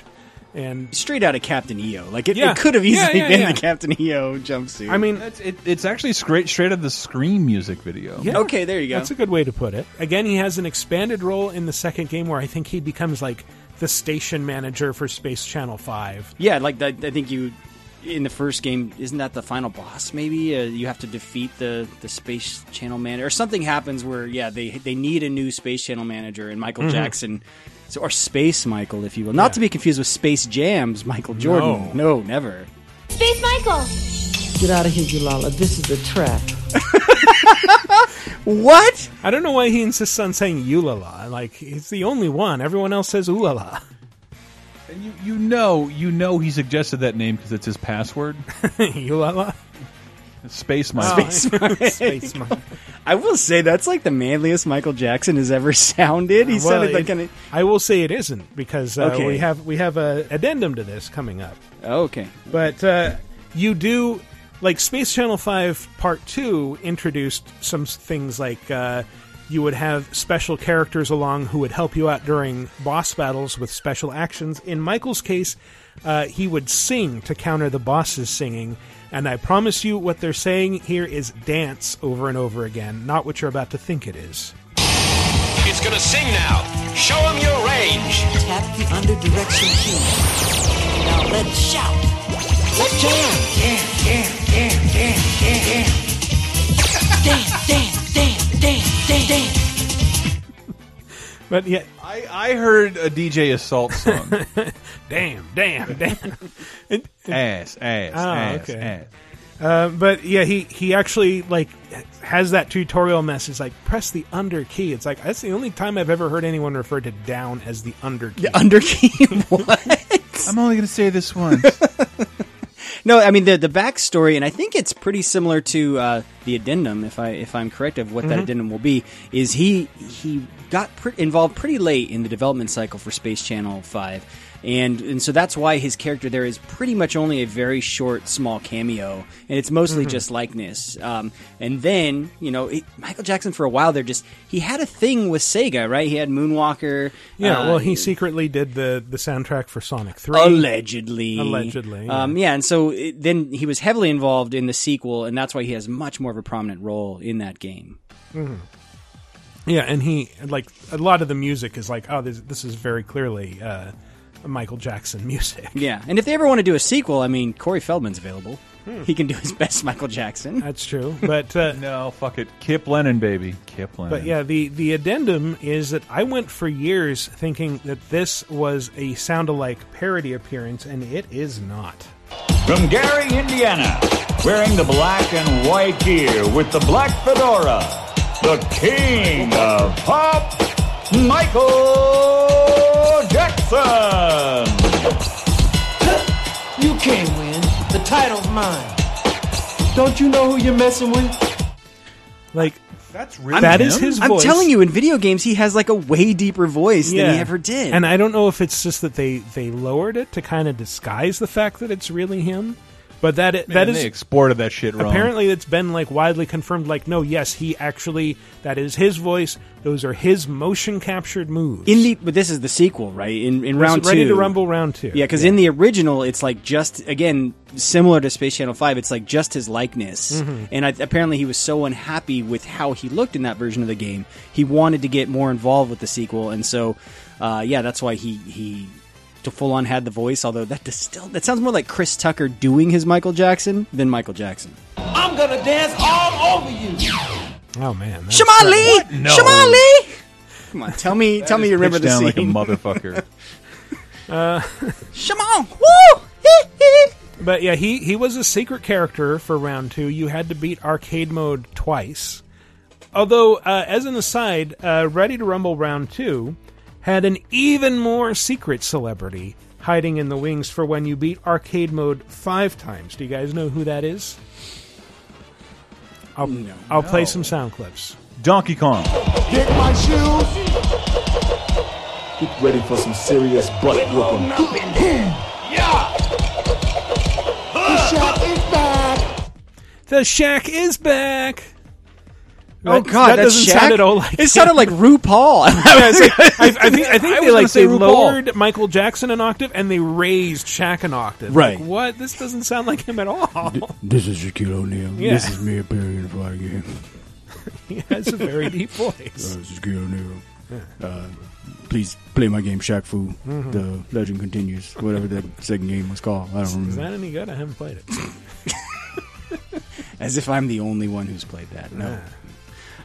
and straight out of Captain EO. Like it, Yeah. it could have easily yeah, been yeah. the Captain EO jumpsuit. I mean, it's, it, it's actually straight straight out of the Scream music video. Okay, there you go. That's a good way to put it. Again, he has an expanded role in the second game where I think he becomes like the station manager for Space Channel Five. Yeah, like that. I think you in the first game isn't that the final boss? Maybe uh, you have to defeat the the space channel manager, or something happens where yeah they they need a new space channel manager, and Michael Mhm. Jackson. So, or Space Michael, if you will, not to be confused with Space Jams, Michael Jordan. No, never. Space Michael. Get out of here, Yulala. This is a trap. What? I don't know why he insists on saying Ulala. Like he's the only one. Everyone else says Ulala. And you you know you know he suggested that name because it's his password. Ulala. Space Oh, Mike. Space Space Michael. I will say that's like the manliest Michael Jackson has ever sounded. He Well, sounded like it- an. I will say it isn't because uh, Okay. we have we have a addendum to this coming up. Okay. But uh, you do like Space Channel Five Part Two introduced some things like uh, you would have special characters along who would help you out during boss battles with special actions. In Michael's case, uh, he would sing to counter the boss's singing. And I promise you, what they're saying here is dance over and over again, not what you're about to think it is. It's gonna sing now. Show him your range. Tap the under direction key. Now let it shout. Let's jam. Jam, jam, jam, jam, jam, jam. Dance, dance, dance, dance, dance, dance. But yeah, I, I heard a DJ Assault song. damn, damn, damn. It- ass, ass, Oh, ass, okay. ass. Uh, but yeah, he he actually like has that tutorial message like press the under key. It's like that's the only time I've ever heard anyone refer to down as the under key. The under key. what? I'm only going to say this once. No, I mean the the backstory, and I think it's pretty similar to uh, the addendum. If I if I'm correct of what that Mhm. addendum will be, is he he got pre- involved pretty late in the development cycle for Space Channel Five. And and so that's why his character there is pretty much only a very short, small cameo, and it's mostly Mhm. just likeness. Um, and then you know he, Michael Jackson for a while there just he had a thing with Sega, right? He had Moonwalker. Yeah, uh, well, he secretly did the the soundtrack for Sonic Three. Allegedly, Allegedly, yeah. Um, yeah, and so it, then he was heavily involved in the sequel, and that's why he has much more of a prominent role in that game. Mhm. Yeah, and he like a lot of the music is like, oh, this, this is very clearly uh, Michael Jackson music. Yeah, and if they ever want to do a sequel, I mean, Corey Feldman's available. Hmm. He can do his best Michael Jackson. That's true, but uh, no, fuck it, Kip Lennon, baby, Kip Lennon. But yeah, the the addendum is that I went for years thinking that this was a sound-alike parody appearance, and it is not. From Gary, Indiana, wearing the black and white gear with the black fedora, the king of pop, Michael Jackson. You can't win. The title's mine. Don't you know who you're messing with? Like that's I'm- that is his I'm telling you, in video games, he has like a way deeper voice than he ever did. And I don't know if it's just that they they lowered it to kind of disguise the fact that it's really him, but that Man, that is they exported that shit wrong. Apparently, it's been like widely confirmed. Like, no, yes, he actually that is his voice. Those are his motion captured moves. in the but this is the sequel, right? In in This round Ready two, to Rumble round two. Yeah, because in the original, it's like just again similar to Space Channel Five. It's like just his likeness, Mhm. and I, apparently he was so unhappy with how he looked in that version of the game. He wanted to get more involved with the sequel, and so uh, yeah, that's why he he to full on had the voice. Although that does still that sounds more like Chris Tucker doing his Michael Jackson than Michael Jackson. I'm gonna dance all over you. Oh man, Shamali, No. Shamali. Come on, tell me, tell me you remember pitched the down scene. like a motherfucker. Uh, Shimon, woo! But yeah, he he was a secret character for round two. You had to beat arcade mode twice. Although, uh, as an aside, uh, Ready to Rumble round two had an even more secret celebrity hiding in the wings for when you beat arcade mode five times. Do you guys know who that is? I'll, I'll play some sound clips. Donkey Kong. Get my shoes. Get ready for some serious butt whooping. The Shaq is back. The Shaq is back. Oh That- God, that that's doesn't Shaq? sound at all like it sounded like RuPaul. Yeah, like- I, I think I think I they like they RuPaul. lowered Michael Jackson an octave and they raised Shaq an octave. Right. Like, what? This doesn't sound like him at all. This is Shaquille O'Neal. Yeah. This is me appearing in a fight game. he has a very deep Uh, voice. this is Shaquille O'Neal. Uh, please play my game, Shaq Fu. Mhm. The legend continues. Whatever that second game was called. I don't Is remember. that any good? I haven't played it. As if I'm the only one who's played that. No.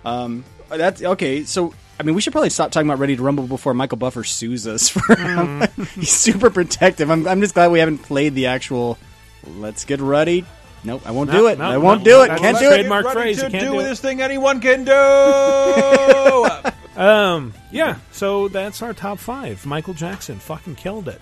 Um, that's okay. So, I mean, we should probably stop talking about Ready to Rumble before Michael Buffer sues us for. he's super protective. I'm, I'm just glad we haven't played the actual. Let's get ready. Nope, I won't No, do it. no, I won't no, do it. that's Can't do it. trademark phrase. to You can't do do it. this thing anyone can do. Um, yeah. So that's our top five. Michael Jackson fucking killed it.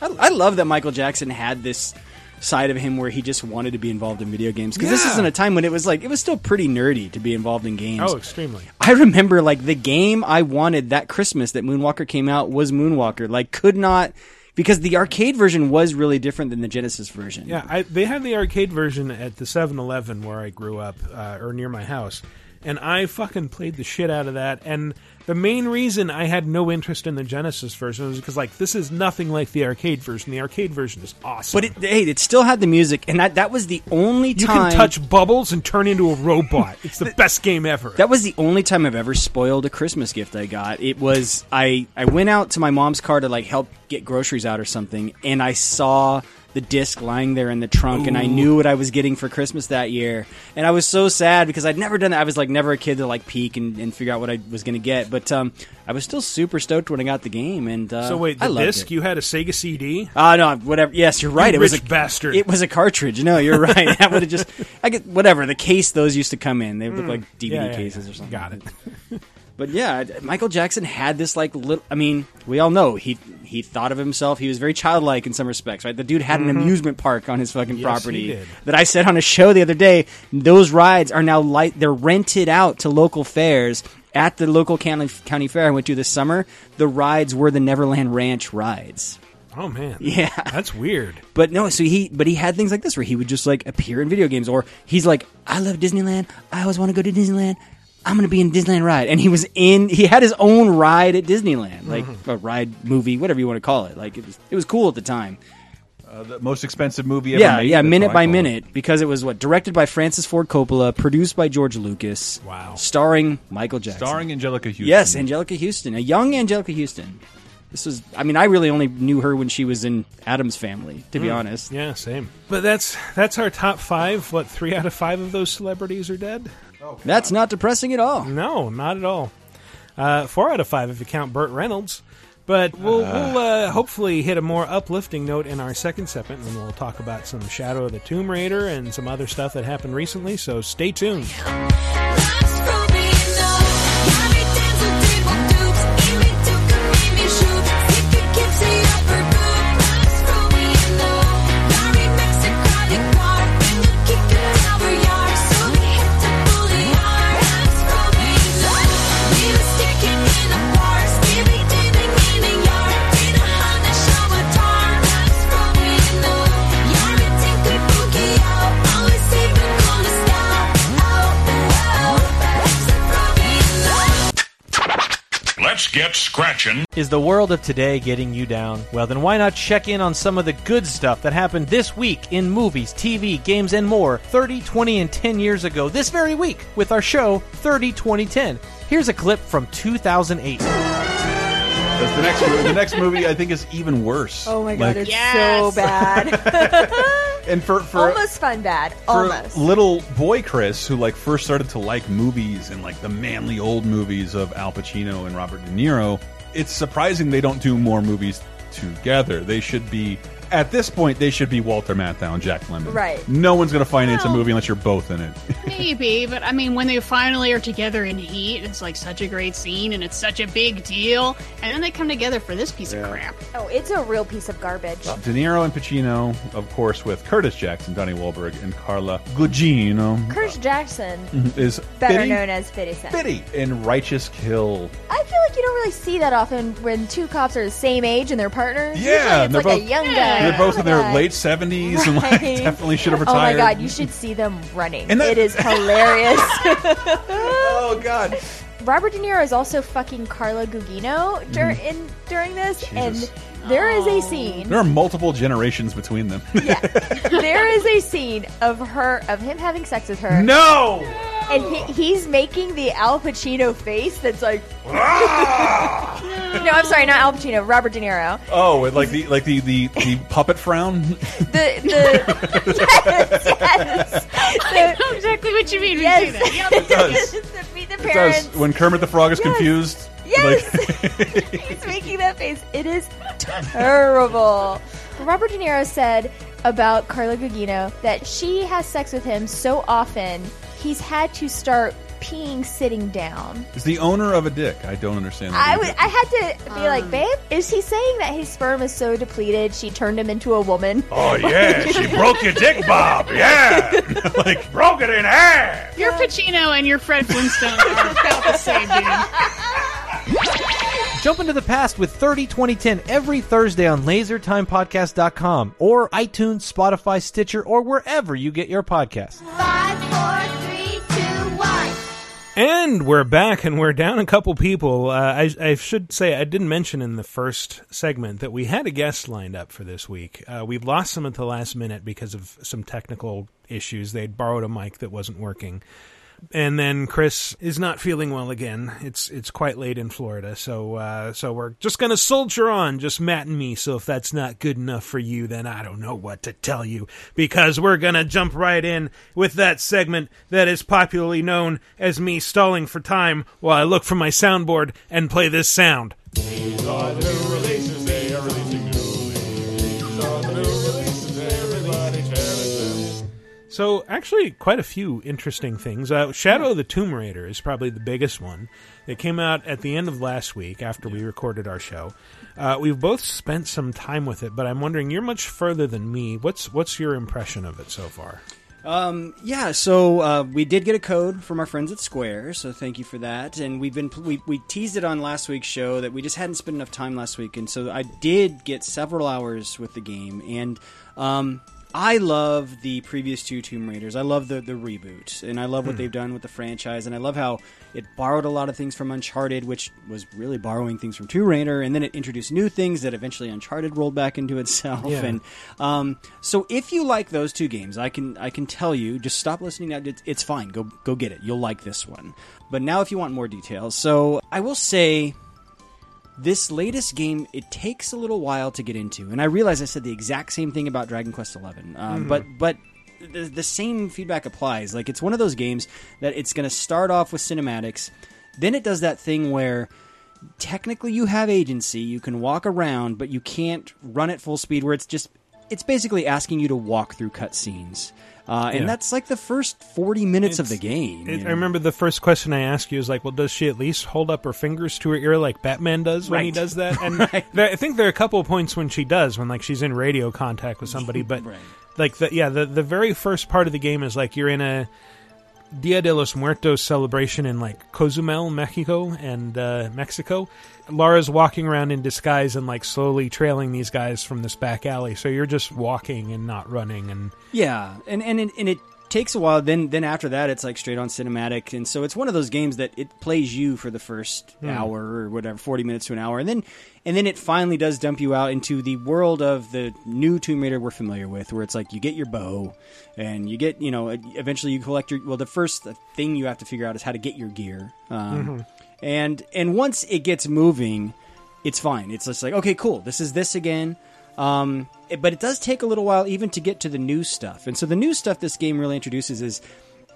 I, I love that Michael Jackson had this side of him where he just wanted to be involved in video games because this Yeah. isn't a time when it was like it was still pretty nerdy to be involved in games. Oh, extremely. I remember like the game I wanted that Christmas that Moonwalker came out was Moonwalker. Like could not because the arcade version was really different than the Genesis version. Yeah, I, they had the arcade version at the 7-Eleven where I grew up, uh, or near my house, and I fucking played the shit out of that. And the main reason I had no interest in the Genesis version was because, like, this is nothing like the arcade version. The arcade version is awesome. But it, hey, it still had the music, and that that was the only you time you can touch bubbles and turn into a robot. it's the best game ever. That was the only time I've ever spoiled a Christmas gift I got. It was I I went out to my mom's car to like help get groceries out or something, and I saw the disc lying there in the trunk, and I knew what I was getting for Christmas that year, and I was so sad because I'd never done that. I was like never a kid to like peek and, and figure out what I was going to get, but um, I was still super stoked when I got the game, and uh, so wait, the disc it. you had a Sega CD? Ah no, whatever. Yes, you're right. You it was a bastard. It was a cartridge. No, you're right. that would have just. I get whatever the case those used to come in. They look Mm. like DVD Yeah, yeah, cases yeah. or something. Got it. But yeah, Michael Jackson had this like little. I mean, we all know he he thought of himself. He was very childlike in some respects, right? The dude had an Mhm. amusement park on his fucking Yes, property that I said on a show the other day. Those rides are now light. They're rented out to local fairs. At the local county county fair I went to this summer, the rides were the Neverland Ranch rides. Oh man, Yeah. that's weird. But no, so he, but he had things like this where he would just like appear in video games, or he's like, I love Disneyland. I always want to go to Disneyland. I'm gonna be in Disneyland ride, and he was in. He had his own ride at Disneyland, like a ride movie, whatever you want to call it. Like it was, it was cool at the time. Uh, the most expensive movie ever Yeah, made. yeah, minute by call it. minute, because it was what directed by Francis Ford Coppola, produced by George Lucas. Wow. Starring Michael Jackson. Starring Anjelica Huston. Yes, Anjelica Huston, a young Anjelica Huston. This was, I mean, I really only knew her when she was in Addams Family, to be Mm. honest. Yeah, same. But that's that's our top five. What three out of five of those celebrities are dead? Oh, That's not depressing at all. No, not at all. Uh, four out of five if you count Burt Reynolds. But we'll, we'll uh, hopefully hit a more uplifting note in our second segment, and we'll talk about some Shadow of the Tomb Raider and some other stuff that happened recently. So stay tuned. Get scratching. Is the world of today getting you down? Well, then why not check in on some of the good stuff that happened this week in movies, TV, games, and more 30, 20, and 10 years ago this very week with our show 30, 20, 10. Here's a clip from 2008. That's the next movie. The next movie I think is even worse. Oh my god, Like, it's so bad. and for for Almost fun bad. for Almost. little boy Chris, who like first started to like movies and like the manly old movies of Al Pacino and Robert De Niro, it's surprising they don't do more movies together. They should be at this point. They should be Walter Matthau and Jack Lemmon. Right. No one's going to finance Well- a movie unless you're both in it. Maybe, but I mean, when they finally are together in Heat, it's like such a great scene and it's such a big deal. And then they come together for this piece of crap. Oh, it's a real piece of garbage. De Niro and Pacino, of course, with Curtis Jackson, Donnie Wahlberg, and Carla Gugino. Curtis Jackson, mm-hmm. Is better Biddy? known as Fitty Cent. Biddy in Righteous Kill. I feel like you don't really see that often when two cops are the same age and they're partners. Yeah, Usually and it's they're like both a young guy. They're both in their guy. late seventies and like definitely should have retired. Oh my god, you should see them running. That- it is hilarious. oh god. Robert De Niro is also fucking Carla Gugino dur- Mhm. in during this, Jesus. and there is a scene. There are multiple generations between them. yeah, there is a scene of her of him having sex with her. No! And he, he's making the Al Pacino face that's like. Ah! no, I'm sorry, not Al Pacino. Robert De Niro. Oh, with like the like the the, the puppet frown. The the yes, yes. I know exactly what you mean when you Yes. say that. Yep. It does. the, meet the It parents. does. When Kermit the Frog is confused. Yes. Like, He's making that face. It is terrible. Robert De Niro said about Carla Gugino that she has sex with him so often he's had to start peeing sitting down. is the owner of a dick. I don't understand. I that was, either. I had to be um. like, babe, is he saying that his sperm is so depleted she turned him into a woman? Oh yeah, she broke your dick, Bob. Yeah, like broke it in half. Your Pacino and your Fred Flintstone are about the same, dude. Jump into the past with 30 2010 every Thursday on lasertimepodcast.com or iTunes, Spotify, Stitcher, or wherever you get your podcasts. Five, four, three, two, one. And we're back, and we're down a couple people. Uh, I, I should say I didn't mention in the first segment that we had a guest lined up for this week. Uh, we've lost them at the last minute because of some technical issues. They'd borrowed a mic that wasn't working, and then Chris is not feeling well again. It's it's quite late in Florida, so uh, so we're just gonna soldier on, just Matt and me. So if that's not good enough for you, then I don't know what to tell you because we're gonna jump right in with that segment that is popularly known as me stalling for time while I look for my soundboard and play this sound. So, actually, quite a few interesting things. Uh, Shadow of the Tomb Raider is probably the biggest one. It came out at the end of last week after we recorded our show. Uh, we've both spent some time with it, but I'm wondering, you're much further than me. What's what's your impression of it so far? Um, yeah, so uh, we did get a code from our friends at Square, so thank you for that. And we've been we, we teased it on last week's show that we just hadn't spent enough time last week, and so I did get several hours with the game, and um, I love the previous two Tomb Raiders. I love the the reboot, and I love what Hmm. they've done with the franchise, and I love how it borrowed a lot of things from Uncharted, which was really borrowing things from Tomb Raider, and then it introduced new things that eventually Uncharted rolled back into itself. Yeah. And um, so, if you like those two games, I can I can tell you, just stop listening now. It's, it's fine. Go go get it. You'll like this one. But now, if you want more details, so I will say this latest game it takes a little while to get into and i realize i said the exact same thing about dragon quest XI, um, Mhm. but but the, the same feedback applies like it's one of those games that it's going to start off with cinematics then it does that thing where technically you have agency you can walk around but you can't run at full speed where it's just it's basically asking you to walk through cutscenes uh, and Yeah. that's like the first 40 minutes of the game It, I remember the first question I asked you is like, "Well, does she at least hold up her fingers to her ear like Batman does when he does that?" And there, I think there are a couple of points when she does, when like she's in radio contact with somebody. But like, the, yeah, the the very first part of the game is like you're in a Dia de los Muertos celebration in like Cozumel, Mexico, and uh, Mexico. Laura's walking around in disguise and like slowly trailing these guys from this back alley. So you're just walking and not running, and Yeah, and and it, and it takes a while. Then then after that, it's like straight on cinematic, and so it's one of those games that it plays you for the first Hmm. hour or whatever, forty minutes to an hour, and then and then it finally does dump you out into the world of the new Tomb Raider we're familiar with, where it's like you get your bow, and you get you know eventually you collect your well the first thing you have to figure out is how to get your gear. Um, Mhm. and and once it gets moving it's fine it's just like okay cool this is this again um, but it does take a little while even to get to the new stuff and so the new stuff this game really introduces is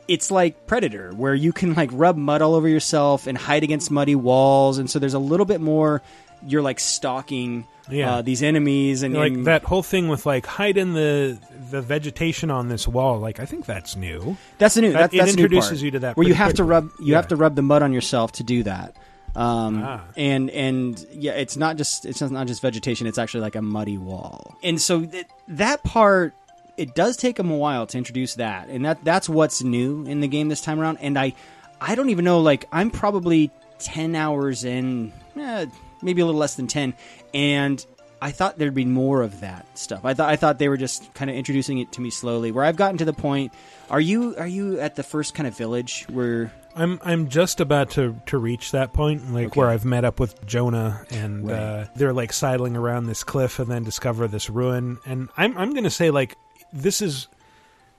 it's like predator where you can like rub mud all over yourself and hide against muddy walls and so there's a little bit more you're like stalking Yeah. uh, these enemies and, like and- that whole thing with like hide in the the vegetation on this wall. Like I think that's new. That's new. That- That, that's it introduces part, you to that where you have to rub. You Yeah. have to rub the mud on yourself to do that. Um, Ah. and and yeah, it's not just it's not just vegetation. It's actually like a muddy wall. And so th- that part it does take them a while to introduce that, and that that's what's new in the game this time around. And I I don't even know. Like I'm probably ten hours in, eh, maybe a little less than ten, and I thought there'd be more of that stuff. I thought I thought they were just kind of introducing it to me slowly. Where I've gotten to the point. Are you are you at the first kind of village where? I'm I'm just about to to reach that point, like where I've met up with Jonah, and Right. uh, they're like sidling around this cliff, and then discover this ruin. And I'm I'm gonna say like this is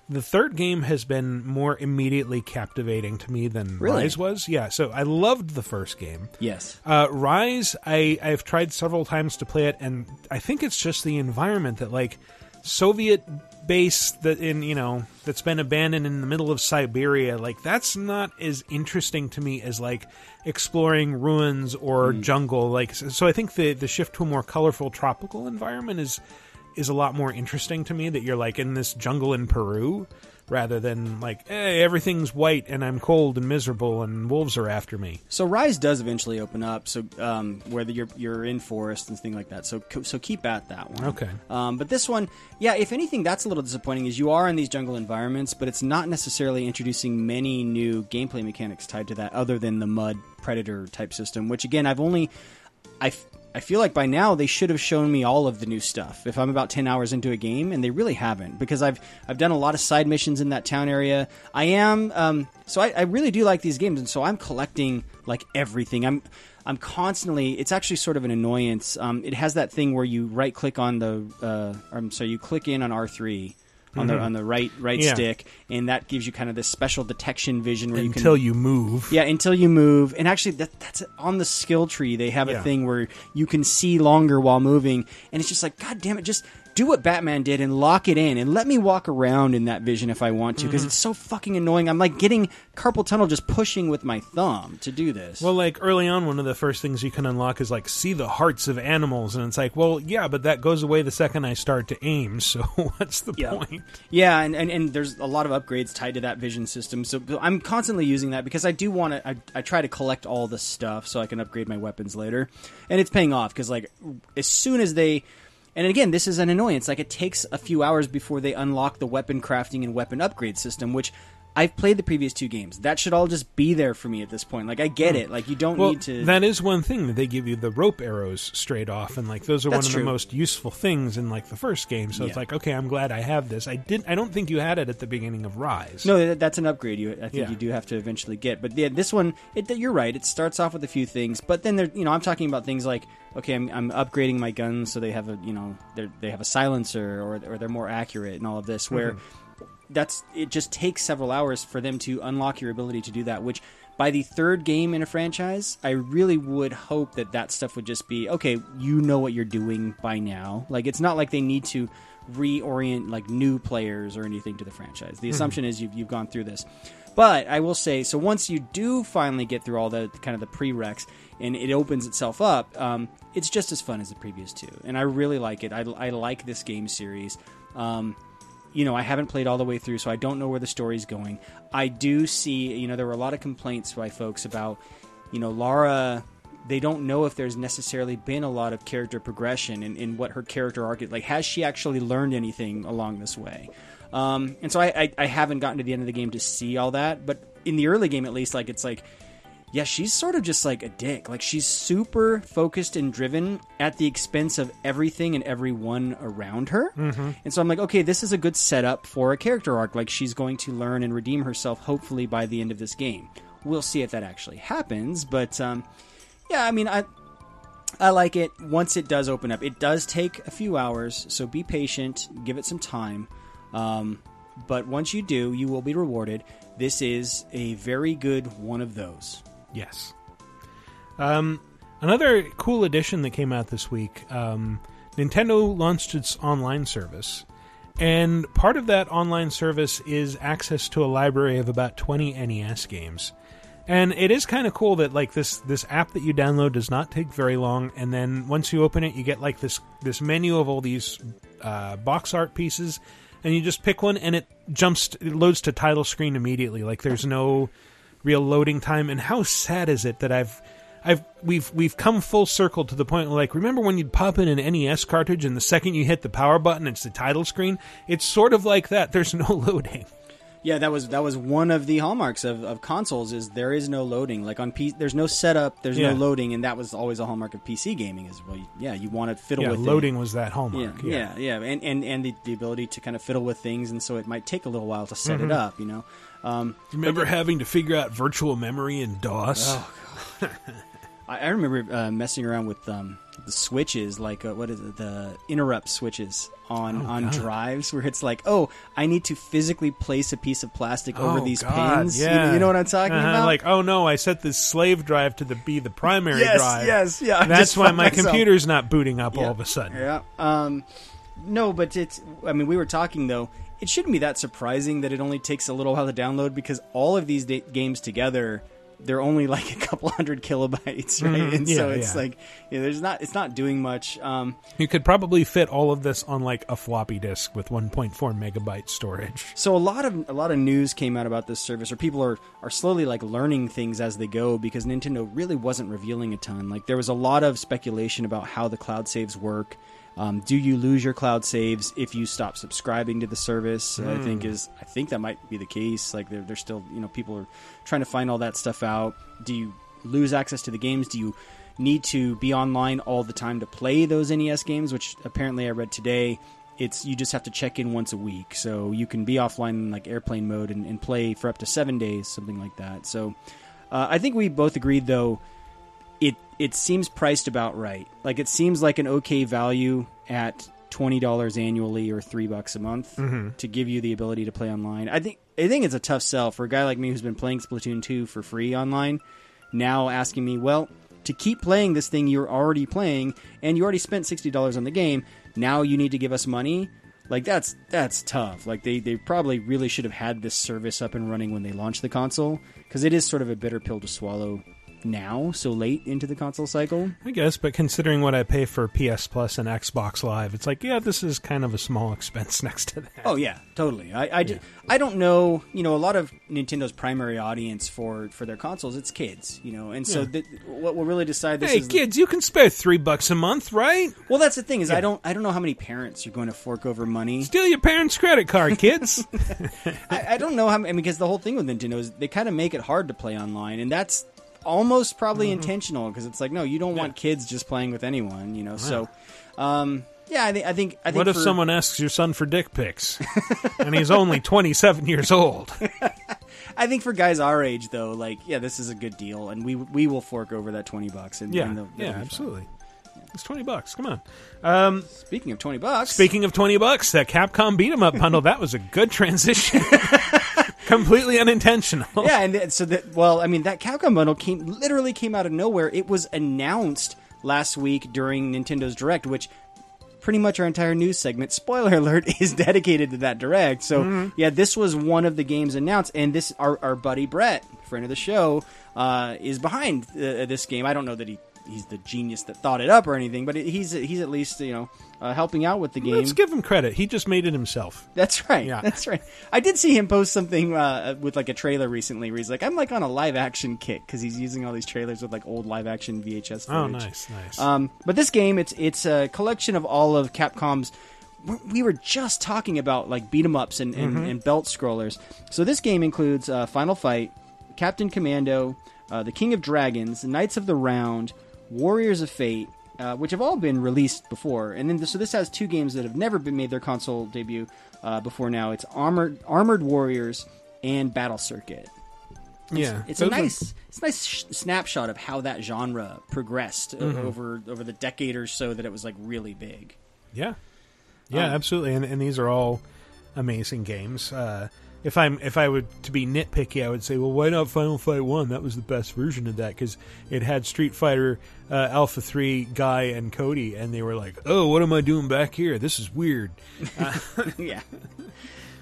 the third game has been more immediately captivating to me than Really? Rise was. Yeah, so I loved the first game. Yes. Uh, Rise, I I've tried several times to play it, and I think it's just the environment that like Soviet base that in you know that's been abandoned in the middle of Siberia. Like that's not as interesting to me as like exploring ruins or mm. jungle. Like so, so I think the the shift to a more colorful tropical environment is is a lot more interesting to me. That you're like in this jungle in Peru. Rather than like, hey, everything's white and I'm cold and miserable and wolves are after me. So Rise does eventually open up. So um, whether you're you're in forest and things like that. So so keep at that one. Okay. Um, but this one, yeah. If anything, that's a little disappointing. Is you are in these jungle environments, but it's not necessarily introducing many new gameplay mechanics tied to that, other than the mud predator type system. Which again, I've only I. I feel like by now they should have shown me all of the new stuff. If I'm about ten hours into a game, and they really haven't, because I've I've done a lot of side missions in that town area. I am um, so I, I really do like these games, and so I'm collecting like everything. I'm I'm constantly. It's actually sort of an annoyance. Um, it has that thing where you right click on the. Uh, I'm sorry, you click in on R three. On the Mhm. on the right right Yeah. stick, and that gives you kind of this special detection vision where you can Until you move. yeah, until you move. And actually, that, that's on the skill tree. They have a Yeah. thing where you can see longer while moving, and it's just like, God damn it, just do what Batman did and lock it in, and let me walk around in that vision if I want to, because Mhm. it's so fucking annoying. I'm like getting carpal tunnel just pushing with my thumb to do this. Well, like early on, one of the first things you can unlock is like see the hearts of animals, and it's like, well, yeah, but that goes away the second I start to aim. So what's the point? Yeah, and, and, and there's a lot of upgrades tied to that vision system. So I'm constantly using that because I do want to. I, I try to collect all the stuff so I can upgrade my weapons later, and it's paying off because like as soon as they. And again, this is an annoyance. Like it takes a few hours before they unlock the weapon crafting and weapon upgrade system, which I've played the previous two games. That should all just be there for me at this point. Like I get Hmm. it. Like you don't well, need to. That is one thing that they give you the rope arrows straight off, and like those are That's one of true. the most useful things in like the first game. So it's like, okay, I'm glad I have this. I did. I don't think you had it at the beginning of Rise. No, that's an upgrade. You, I think Yeah. you do have to eventually get. But yeah, this one, it, you're right. It starts off with a few things, but then there, you know, I'm talking about things like, okay, I'm, I'm upgrading my guns so they have a, you know, they they have a silencer or or they're more accurate and all of this. Where Mhm. That's it just takes several hours for them to unlock your ability to do that. Which by the third game in a franchise, I really would hope that that stuff would just be okay. You know what you're doing by now. Like it's not like they need to reorient like new players or anything to the franchise. The Mhm. assumption is you've you've gone through this. But I will say, so once you do finally get through all the kind of the prereqs and it opens itself up, um, it's just as fun as the previous two, and I really like it. I, I like this game series. Um, you know, I haven't played all the way through, so I don't know where the story's going. I do see, you know, there were a lot of complaints by folks about, you know, Lara. They don't know if there's necessarily been a lot of character progression in, in what her character arc is. Like, has she actually learned anything along this way? Um, and so I, I, I haven't gotten to the end of the game to see all that, but in the early game at least, like it's like, yeah, she's sort of just like a dick. Like she's super focused and driven at the expense of everything and everyone around her. Mhm. And so I'm like, okay, this is a good setup for a character arc. Like she's going to learn and redeem herself, hopefully by the end of this game. We'll see if that actually happens, but um, yeah, I mean, I I like it. Once it does open up, it does take a few hours, so be patient, give it some time. Um, but once you do, you will be rewarded. This is a very good one of those. Yes. Um, another cool addition that came out this week um, Nintendo launched its online service. And part of that online service is access to a library of about 20 NES games. And it is kind of cool that like this this app that you download does not take very long, and then once you open it, you get like this this menu of all these uh, box art pieces, and you just pick one, and it jumps it loads to title screen immediately. Like there's no real loading time. And how sad is it that I've I've we've we've come full circle to the point where, like remember when you'd pop in an NES cartridge and the second you hit the power button it's the title screen it's sort of like that there's no loading Yeah, that was that was one of the hallmarks of, of consoles is there is no loading. Like on P, there's no setup, there's Yeah. no loading, and that was always a hallmark of PC gaming. Is well, yeah, you want to fiddle Yeah, with loading it. was that hallmark, Yeah, yeah, yeah, and and and the, the ability to kind of fiddle with things, and so it might take a little while to set Mhm. it up. You know, um, remember but- having to figure out virtual memory in DOS Oh, I, I remember uh, messing around with um, the switches, like uh, what is it, the interrupt switches on Oh, on God. drives, where it's like, oh, I need to physically place a piece of plastic over Oh, these God, pins. You yeah. know, you, know what I'm talking Uh-huh, about? Like, oh no, I set this slave drive to the be the primary Yes, drive. yes, yeah, That's why my myself- computer's not booting up Yeah. all of a sudden. Yeah. Um, no, but it's. I mean, we were talking though. It shouldn't be that surprising that it only takes a little while to download because all of these da- games together, they're only like a couple hundred kilobytes, right? Mhm, And so it's yeah. like, yeah, there's not. It's not doing much. Um, You could probably fit all of this on like a floppy disk with 1.4 megabyte storage. So a lot of a lot of news came out about this service, or people are are slowly like learning things as they go because Nintendo really wasn't revealing a ton. Like there was a lot of speculation about how the cloud saves work. Um, do you lose your cloud saves if you stop subscribing to the service? I Hmm. think is I think that might be the case. Like they're, they're still you know people are trying to find all that stuff out. Do you lose access to the games? Do you need to be online all the time to play those NES games? Which apparently I read today it's you just have to check in once a week so you can be offline in like airplane mode and, and play for up to seven days something like that so uh, i think we both agreed though it seems priced about right. Like it seems like an okay value at $20 annually or three bucks a month Mhm. to give you the ability to play online. I think i think it's a tough sell for a guy like me who's been playing splatoon 2 for free online now asking me well to keep playing this thing you're already playing and you already spent $60 on the game now you need to give us money? Like that's that's tough. Like they, they probably really should have had this service up and running when they launched the console because it is sort of a bitter pill to swallow now, so late into the console cycle. I guess, but considering what I pay for PS Plus and Xbox Live, it's like, yeah, this is kind of a small expense next to that. Oh yeah, totally. I I, I don't know. You know, a lot of Nintendo's primary audience for for their consoles, it's kids. You know, and so Yeah. th- what will really decide this Hey, is kids, you can spare three bucks a month, right? Well, that's the thing is Yeah. I don't I don't know how many parents are going to fork over money. Steal your parents' credit card, kids. I, I don't know how many, because the whole thing with Nintendo is they kind of make it hard to play online, and that's almost probably Mm-hmm. intentional because it's like no, you don't want kids just playing with anyone, you know. So, um, yeah, I think I think I think what if for- someone asks your son for dick pics, and he's only twenty-seven years old? I think for guys our age though, like yeah, this is a good deal, and we we will fork over that twenty bucks. And, Yeah, and yeah, absolutely. It's twenty bucks. Come on. Um, speaking of twenty bucks, speaking of twenty bucks, that Capcom beat 'em up bundle that was a good transition. Completely unintentional. yeah, and so that well, I mean that Capcom bundle came literally came out of nowhere. It was announced last week during Nintendo's Direct, which pretty much our entire news segment, spoiler alert, is dedicated to that Direct. So Mhm. yeah, this was one of the games announced, and this our, our buddy Brett, friend of the show, uh, is behind uh, this game. I don't know that he. He's the genius that thought it up or anything, but he's he's at least you know uh, helping out with the game. Let's give him credit. He just made it himself. That's right. Yeah. That's right. I did see him post something uh, with like a trailer recently where he's like, "I'm like on a live action kick" because he's using all these trailers with like old live action VHS Oh, footage. nice, nice. Um, but this game, it's it's a collection of all of Capcom's. we- We were just talking about like beat 'em ups and, and, Mhm. and belt scrollers. So this game includes uh, Final Fight, Captain Commando, uh, The King of Dragons, Knights of the Round, Warriors of Fate, uh, which have all been released before. And then so this has two games that have never been made their console debut uh, before now. It's Armored Armored Warriors and Battle Circuit. It's- Yeah, it's a those are- nice it's a nice sh- snapshot of how that genre progressed Mhm. over over the decade or so that it was like really big. Yeah, yeah, Um, absolutely. And, and these are all amazing games. Uh, if I'm if I would to be nitpicky, I would say, well, why not Final Fight One? That was the best version of that because it had Street Fighter uh, Alpha Three Guy and Cody, and they were like, oh, what am I doing back here? This is weird. Uh, yeah.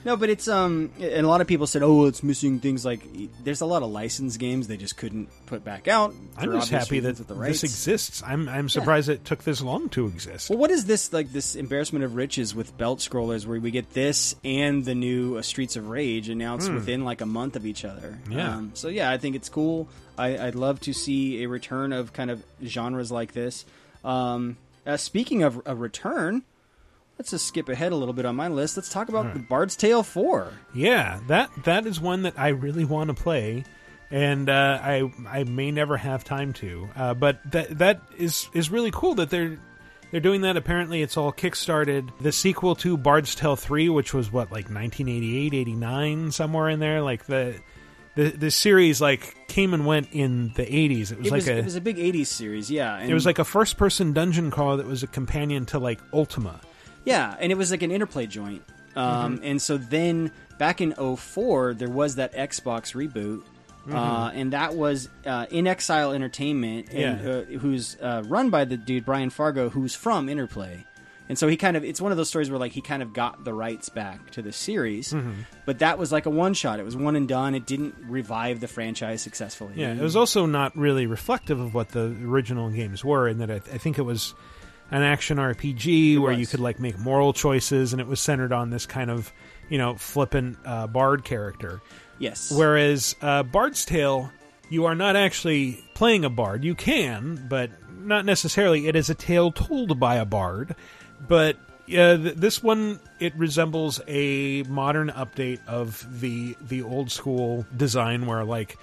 No, but it's um, and a lot of people said, "Oh, it's missing things like." There's a lot of licensed games they just couldn't put back out. I'm just happy that reasons the rights. this exists. I'm I'm surprised it took this long to exist. Well, what is this like? This embarrassment of riches with belt scrollers, where we get this and the new uh, Streets of Rage announced Hmm. within like a month of each other. Yeah. Um, so yeah, I think it's cool. I, I'd love to see a return of kind of genres like this. Um, uh, speaking of a return, let's just skip ahead a little bit on my list. Let's talk about right. the Bard's Tale Four. Yeah, that that is one that I really want to play, and uh, I I may never have time to. Uh, but that that is is really cool that they're they're doing that. Apparently, it's all kickstarted. The sequel to Bard's Tale three, which was what like 1988, 89, somewhere in there. Like the the the series like came and went in the 80s. It was It like a it was a big '80s series, yeah. It was like a first person dungeon crawl that was a companion to like Ultima. Yeah, and it was like an interplay joint. Um, Mhm. And so then back in 04, there was that Xbox reboot. Uh, Mhm. and that was uh, inXile Entertainment, and, Yeah. uh, who's uh, run by the dude Brian Fargo, who's from Interplay. And so he kind of, it's one of those stories where like he kind of got the rights back to the series, Mhm. but that was like a one shot. It was one and done. It didn't revive the franchise successfully. Yeah, it was also not really reflective of what the original games were, in that I, I think it was an action RPG where you could like make moral choices, and it was centered on this kind of you know flippant uh, bard character. Yes. Whereas uh, Bard's Tale, you are not actually playing a bard. You can, but not necessarily. It is a tale told by a bard, but. Yeah, th- this one it resembles a modern update of the the old school design where like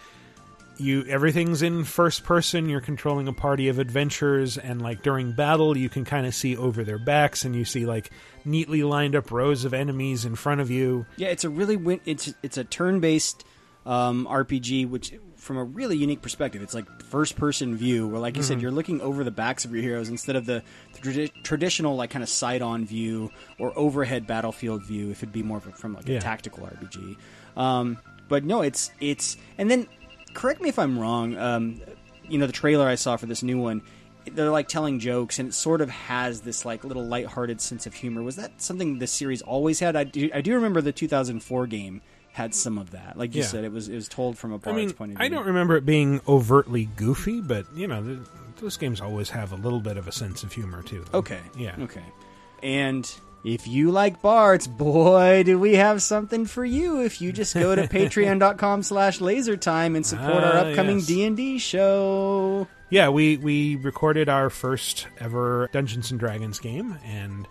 you everything's in first person you're controlling a party of adventurers and like during battle you can kind of see over their backs and you see like neatly lined up rows of enemies in front of you Yeah, it's a really win- it's it's a turn-based um, RPG, which from a really unique perspective, it's like first-person view, where like you said, Mhm. you're looking over the backs of your heroes instead of the tradi- traditional like kind of side-on view or overhead battlefield view. If it'd be more of a, from like Yeah. a tactical RPG, um, but no, it's it's and then correct me if I'm wrong. Um, you know, the trailer I saw for this new one. They're like telling jokes, and it sort of has this like little lighthearted sense of humor. Was that something the series always had? I do, I do remember the 2004 game had some of that. Like you Yeah. said, it was it was told from a I mean, point of view. I don't remember it being overtly goofy, but you know, th those games always have a little bit of a sense of humor too. Okay. Yeah. Okay. And if you like bards, boy, do we have something for you if you just go to patreon.com slash lasertime and support our Ah, upcoming yes. D&D show. Yeah, we we recorded our first ever Dungeons and Dragons game, and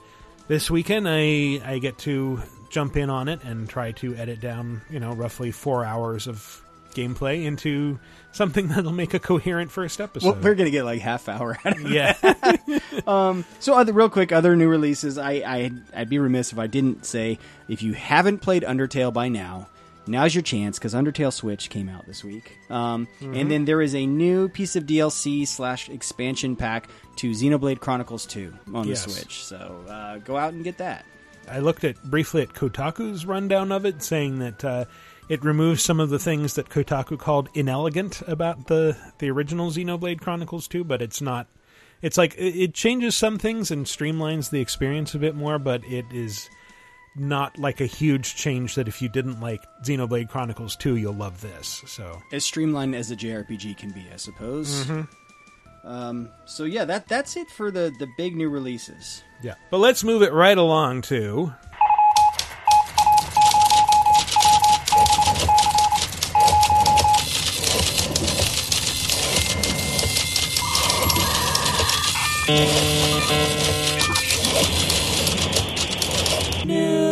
this weekend I I get to jump in on it and try to edit down you know roughly four hours of gameplay into something that'll make a coherent first episode. Well, we're gonna get like half hour out of Yeah. um, so, other real quick, other new releases. I, I I'd be remiss if I didn't say if you haven't played Undertale by now, now's your chance because Undertale Switch came out this week. Um, Mhm. and then there is a new piece of DLC slash expansion pack to Xenoblade Chronicles Two on Yes. the Switch. So uh, go out and get that. I looked at briefly at Kotaku's rundown of it, saying that uh, it removes some of the things that Kotaku called inelegant about the the original Xenoblade Chronicles 2, but it's not. It's like it, changes some things and streamlines the experience a bit more, but it is not like a huge change that if you didn't like Xenoblade Chronicles 2, you'll love this. So As streamlined as a JRPG can be, I suppose. Mhm. Um, so yeah, that that's it for the the big new releases. yeah, but let's move it right along to.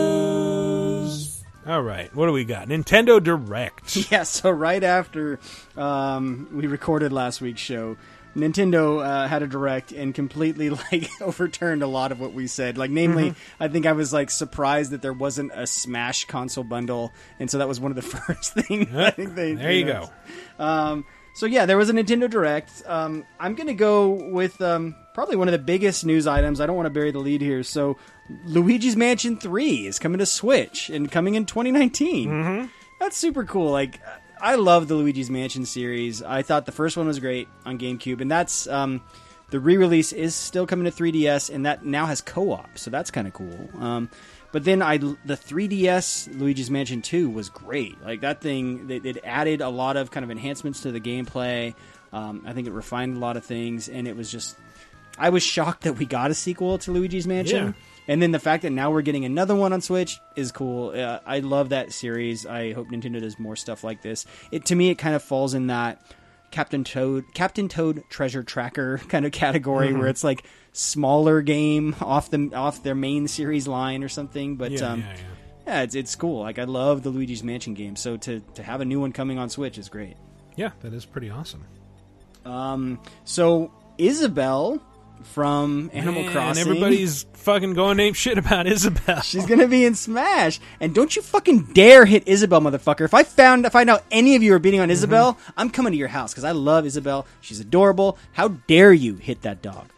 News. All right, what do we got? Nintendo Direct. Yeah, so right after um, we recorded last week's show, Nintendo uh, had a direct and completely like overturned a lot of what we said. Like, namely, Mhm. I think I was like surprised that there wasn't a Smash console bundle, and so that was one of the first things I think they. There you announced. Um, so yeah, there was a Nintendo Direct. Um, I'm gonna go with um, probably one of the biggest news items. I don't want to bury the lead here. So, Luigi's Mansion Three is coming to Switch and coming in 2019. Mm-hmm. That's super cool. Like, I love the Luigi's Mansion series. I thought the first one was great on GameCube, and that's um, the re-release is still coming to 3DS, and that now has co-op, so that's kind of cool. Um, but then I the 3DS Luigi's Mansion 2 was great. Like that thing, it, it added a lot of kind of enhancements to the gameplay. Um, I think it refined a lot of things, and it was just. I was shocked that we got a sequel to Luigi's Mansion. Yeah. And then the fact that now we're getting another one on Switch is cool. Uh, I love that series. I hope Nintendo does more stuff like this. It to me, it kind of falls in that Captain Toad, Captain Toad Treasure Tracker kind of category Mhm. where it's like smaller game off the off their main series line or something. But Yeah, um, yeah, yeah. yeah, it's it's cool. Like I love the Luigi's Mansion game. So to to have a new one coming on Switch is great. Yeah, that is pretty awesome. Um, so Isabel from Animal Man, Crossing. Everybody's fucking going ape shit about Isabel. She's gonna be in Smash, and don't you fucking dare hit Isabel, motherfucker! If I found, if I know any of you are beating on Isabel, I'm coming to your house because I love Isabel. She's adorable. How dare you hit that dog?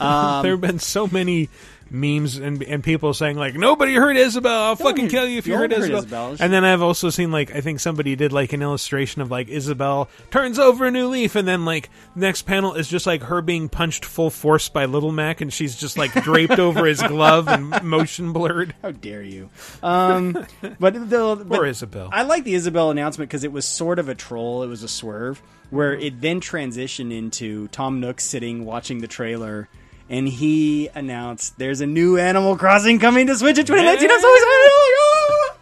Um, there have been so many memes and and people saying like nobody heard Isabel. I'll fucking kill you if you heard Isabel. Isabel. And then I've also seen like I think somebody did like an illustration of like Isabel turns over a new leaf, and then like next panel is just like her being punched full force by Little Mac, and she's just like draped over his glove and motion blurred. How dare you? Um, but the but Isabel. I like the Isabel announcement because it was sort of a troll. It was a swerve where it then transitioned into Tom Nook sitting watching the trailer. And he announced there's a new Animal Crossing coming to Switch in 2019. I'm so excited! My God!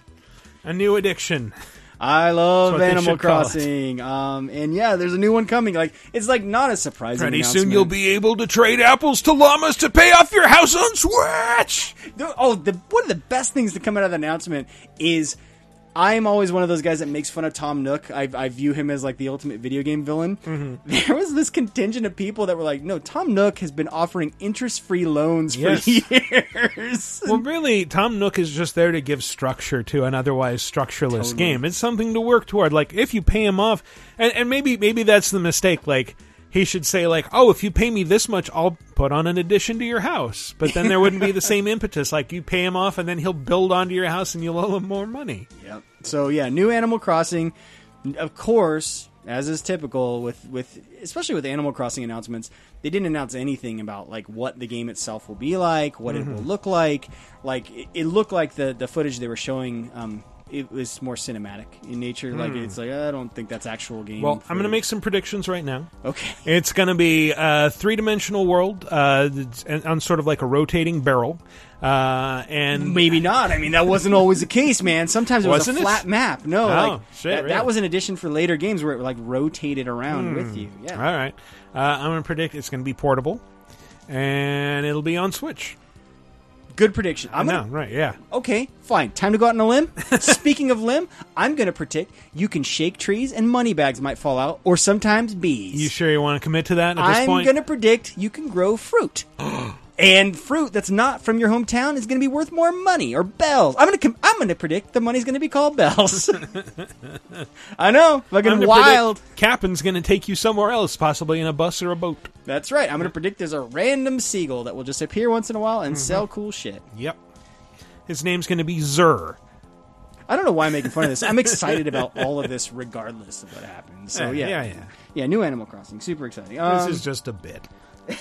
A new addiction. I love Animal should call it. Crossing. Um, and yeah, there's a new one coming. Like it's like not a surprising. Pretty soon you'll be able to trade apples to llamas to pay off your house on Switch. Oh, the one of the best things to come out of the announcement is I'm always one of those guys that makes fun of Tom Nook. I, I view him as like the ultimate video game villain. Mm-hmm. There was this contingent of people that were like, "No, Tom Nook has been offering interest-free loans for years." Well, really, Tom Nook is just there to give structure to an otherwise structureless Totally. game. It's something to work toward. Like if you pay him off, and, and maybe maybe that's the mistake. Like he should say like, "Oh, if you pay me this much, I'll put on an addition to your house." But then there wouldn't be the same impetus. Like you pay him off, and then he'll build onto your house, and you'll owe him more money. Yep. So yeah, new Animal Crossing. Of course, as is typical with with especially with Animal Crossing announcements, they didn't announce anything about like what the game itself will be like, what it will look like. Like it, it looked like the the footage they were showing um, it was more cinematic in nature. Like Hmm. it's like I don't think that's actual game. Well, I'm going to make some predictions right now. Okay. It's going to be a three dimensional world uh, it's- on sort of like a rotating barrel. Uh, and Maybe not. I mean, that wasn't always the case, man. Sometimes it was a it? flat map. No, Oh, like shit, that, really? that was an addition for later games where it like rotated around with Hmm. you. Yeah. All right. Uh, I'm going to predict it's going to be portable, and it'll be on Switch. Good prediction. I'm no, gonna, right? Yeah. Okay, fine. Time to go out on a limb. Speaking of limb, I'm going to predict you can shake trees and money bags might fall out, or sometimes bees. You sure you want to commit to that at this I'm going to predict you can grow fruit. and fruit that's not from your hometown is going to be worth more money or bells. I'm going to com- I'm going to predict the money's going to be called bells. I know, fucking wild. Captain's going to take you somewhere else, possibly in a bus or a boat. That's right. I'm going to predict there's a random seagull that will just appear once in a while Mm-hmm. and sell cool shit. Yep. His name's going to be Zur. I don't know why I'm making fun of this. I'm excited about all of this regardless of what happens. So Yeah, yeah, yeah, yeah. New Animal Crossing, super exciting. this Um, is just a bit.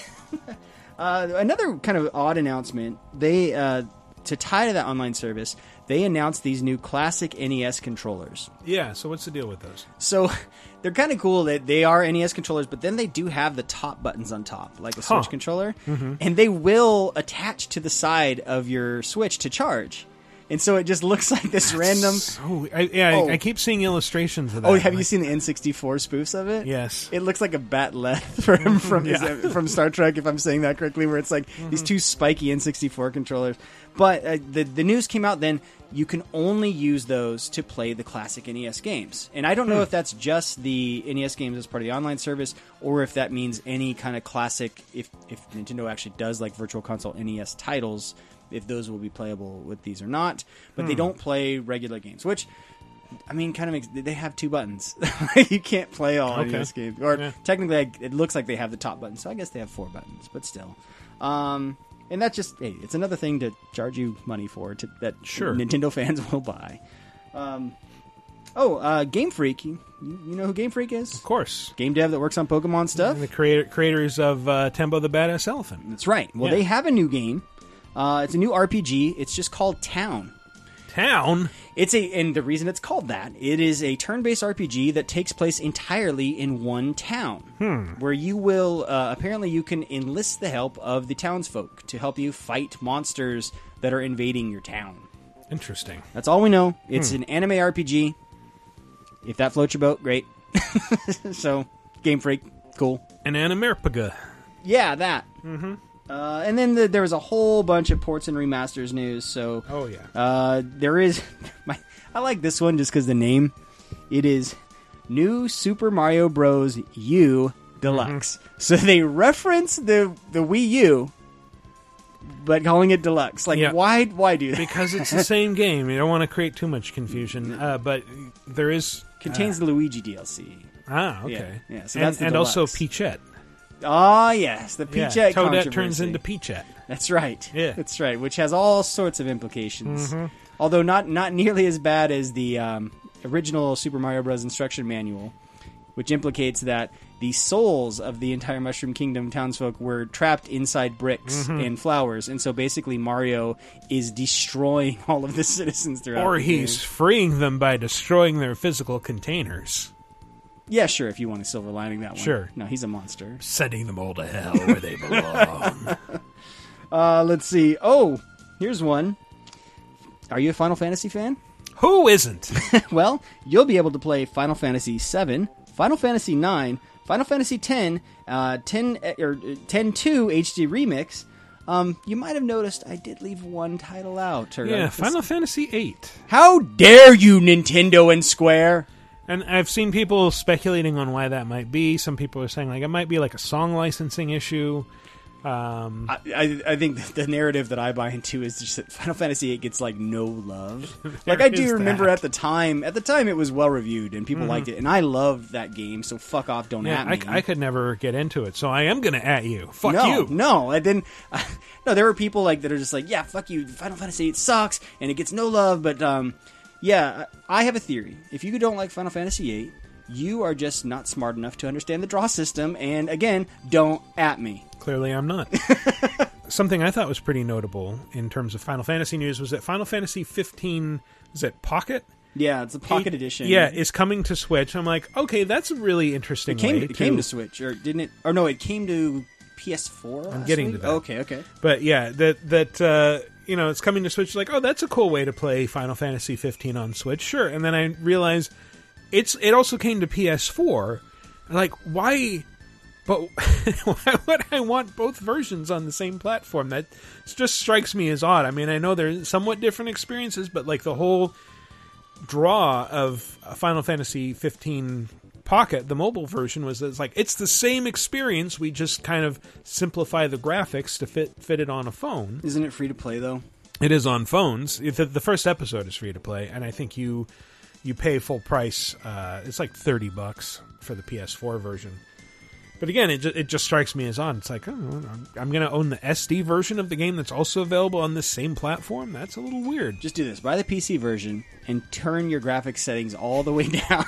Uh, another kind of odd announcement. They uh, to tie to that online service, they announced these new classic NES controllers. Yeah. So what's the deal with those? So they're kind of cool that they are NES controllers, but then they do have the top buttons on top, like a Huh. Switch controller, Mhm. and they will attach to the side of your Switch to charge. And so it just looks like this random. So, I, yeah, Oh. I, I keep seeing illustrations of that. Oh, have you seen the N64 spoofs of it? Yes. It looks like a bat'leth from from, Yeah. from Star Trek, if I'm saying that correctly, where it's like these Mm-hmm. two spiky N64 controllers. But uh, the the news came out then. You can only use those to play the classic NES games, and I don't know Hmm. if that's just the NES games as part of the online service, or if that means any kind of classic. If if Nintendo actually does like Virtual Console NES titles, if those will be playable with these or not. But they Hmm. don't play regular games, which I mean, kind of makes they have two buttons. you can't play all Okay. NES games, or Yeah. technically, it looks like they have the top button, so I guess they have four buttons. But still, um, and that's just hey, it's another thing to charge you money for to, that Sure. Nintendo fans will buy. Um, oh, uh, Game Freak, you, you know who Game Freak is? Of course, game dev that works on Pokemon stuff. And the creator, creators of uh, Tembo the Badass Elephant. That's right. Well, Yeah. they have a new game. Uh, it's a new RPG. It's just called Town. Town. It's a, and the reason it's called that, it is a turn-based RPG that takes place entirely in one town, Hmm. where you will uh, apparently you can enlist the help of the townsfolk to help you fight monsters that are invading your town. Interesting. That's all we know. It's Hmm. an anime RPG. If that floats your boat, great. so, Game Freak, cool. An Animerpaga. Yeah, that. Mm-hmm. Uh, and then the, there was a whole bunch of ports and remasters news. So, Oh, yeah. uh, there is. My, I like this one just because the name. It is New Super Mario Bros. U Deluxe. Mm-hmm. So they reference the the Wii U, but calling it Deluxe. Like, Yeah. why? Why do that? Because it's the same game. You don't want to create too much confusion. Uh, but there is contains the Luigi DLC. Ah, okay. Yeah, yeah, so and, that's the and also. Peachette. Ah, yes, the Yeah, Peachette Toadette controversy. turns into Peachette. That's right. Yeah. that's right. Which has all sorts of implications. Mhm. Although not not nearly as bad as the um, original Super Mario Bros. instruction manual, which implicates that the souls of the entire Mushroom Kingdom townsfolk were trapped inside bricks Mhm. and flowers, and so basically Mario is destroying all of the citizens throughout. Or he's freeing them by destroying their physical containers. Yeah, sure. If you want a silver lining that one, Sure. No, he's a monster. Sending them all to hell where they belong. Uh, let's see. Oh, here's one. Are you a Final Fantasy fan? Who isn't? well, you'll be able to play Final Fantasy VII, Final Fantasy IX, Final Fantasy X, uh, 10 uh, or uh, 10 2 HD Remix. Um, you might have noticed I did leave one title out. Or yeah, Final Fantasy VIII. How dare you, Nintendo and Square? And I've seen people speculating on why that might be. Some people are saying like it might be like a song licensing issue. Um, I, I, I think the narrative that I buy into is just that Final Fantasy VIII gets like no love. like I do remember that. at the time, at the time it was well reviewed and people Mhm. liked it, and I loved that game. So fuck off, don't yeah, at I, me. I could never get into it, so I am going to at you. Fuck no, you. No, I didn't. no, there were people like that are just like, yeah, fuck you. Final Fantasy it sucks and it gets no love. But um, yeah, I have a theory. If you don't like Final Fantasy VIII, you are just not smart enough to understand the draw system. And again, don't at me. Clearly, I'm not. something I thought was pretty notable in terms of Final Fantasy news was that Final Fantasy 15 is it Pocket? Yeah, it's a pocket Eight- edition. Yeah, is coming to Switch. I'm like, okay, that's a really interesting. It came. way It came to Switch, or didn't it? Or no, it came to PS4. I'm getting week? to that. Okay, okay. But yeah, that that uh, you know, it's coming to Switch. Like, oh, that's a cool way to play Final Fantasy 15 on Switch. Sure. And then I realized it's it also came to PS4. Like, why? But why would I want both versions on the same platform? That just strikes me as odd. I mean, I know they're somewhat different experiences, but like the whole draw of Final Fantasy 15 Pocket, the mobile version, was it's like it's the same experience. We just kind of simplify the graphics to fit fit it on a phone. Isn't it free to play though? It is on phones. The, the first episode is free to play, and I think you you pay full price. Uh, it's like thirty bucks for the PS4 version. But again, it just, it just strikes me as odd. It's like, oh, I'm, I'm going to own the SD version of the game that's also available on this same platform. That's a little weird. Just do this: buy the PC version and turn your graphics settings all the way down.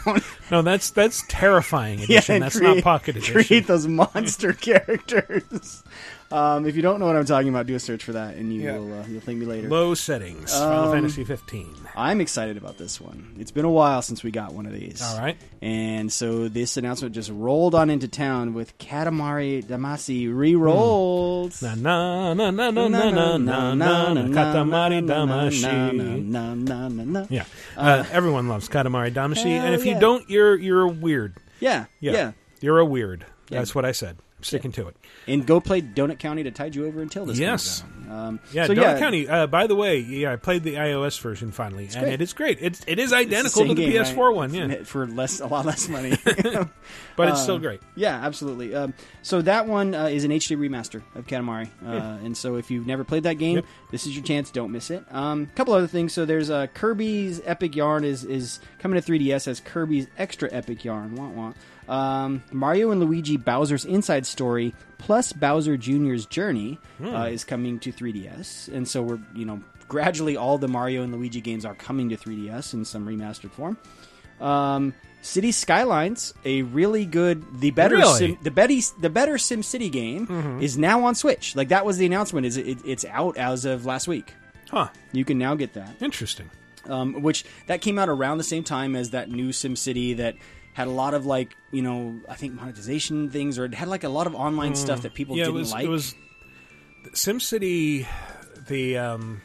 No, that's that's terrifying edition. and that's create- not Pocket edition. Create those monster characters. Um, if you don't know what I'm talking about, do a search for that, and you Yeah. will uh, you'll thank me later. Low settings. Final Um, Fantasy 15. I'm excited about this one. It's been a while since we got one of these. All right. And so this announcement just rolled on into town with Katamari Damacy re-rolled. Na na na na na na na na na Katamari Damacy. na, na, na, na. Yeah, uh, everyone loves Katamari Damacy, and hell if you don't, you're you're weird. Yeah, yeah. you're a weird. Yeah. That's what I said. Sticking to it. And go play Donut County to tide you over until this Yes. Um, Yeah, so Donut yeah, County. Uh, by the way, yeah, I played the iOS version finally, and great. it is great. It's it is it's identical same to the game, PS4 right? one. Yeah, for less, a lot less money. but it's still Um, great. Yeah, absolutely. Um, so that one uh, is an HD remaster of Katamari, uh, and so if you've never played that game, Yep. this is your chance. Don't miss it. A um, couple other things. So there's uh, Kirby's Epic Yarn is is coming to 3DS as Kirby's Extra Epic Yarn. Wah, wah. Um, Mario and Luigi Bowser's Inside Story plus Bowser Jr.'s Journey Hmm. uh, is coming to 3DS, and so we're you know gradually all the Mario and Luigi games are coming to 3DS in some remastered form. Um, City Skylines, a really good, the better, Really? sim, the better, the better Sim City game Mhm. is now on Switch. Like that was the announcement. Is it, it's out as of last week. Huh. You can now get that. Interesting. Um, which that came out around the same time as that new Sim City that had a lot of like you know I think monetization things or it had like a lot of online stuff that people Mm. yeah, didn't it was, like. It was SimCity, the um,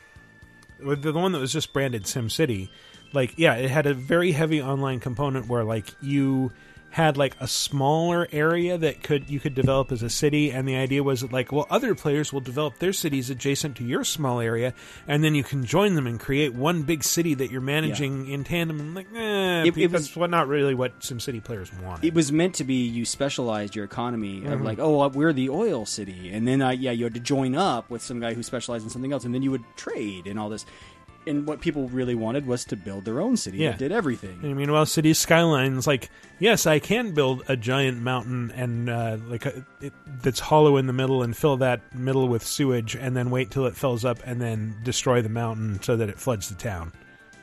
the the one that was just branded SimCity. Like, yeah, it had a very heavy online component where like you had like a smaller area that could you could develop as a city and the idea was that like well other players will develop their cities adjacent to your small area and then you can join them and create one big city that you're managing in tandem and like eh, It- it was- that's what not really what SimCity players want. it was meant to be you specialized your economy of Mhm. like oh we're the oil city and then uh, yeah you had to join up with some guy who specialized in something else and then you would trade and all this and what people really wanted was to build their own city that did everything I mean, well, Cities Skylines, like, yes, I can build a giant mountain and uh, like a, it, that's hollow in the middle and fill that middle with sewage, and then wait till it fills up and then destroy the mountain so that it floods the town.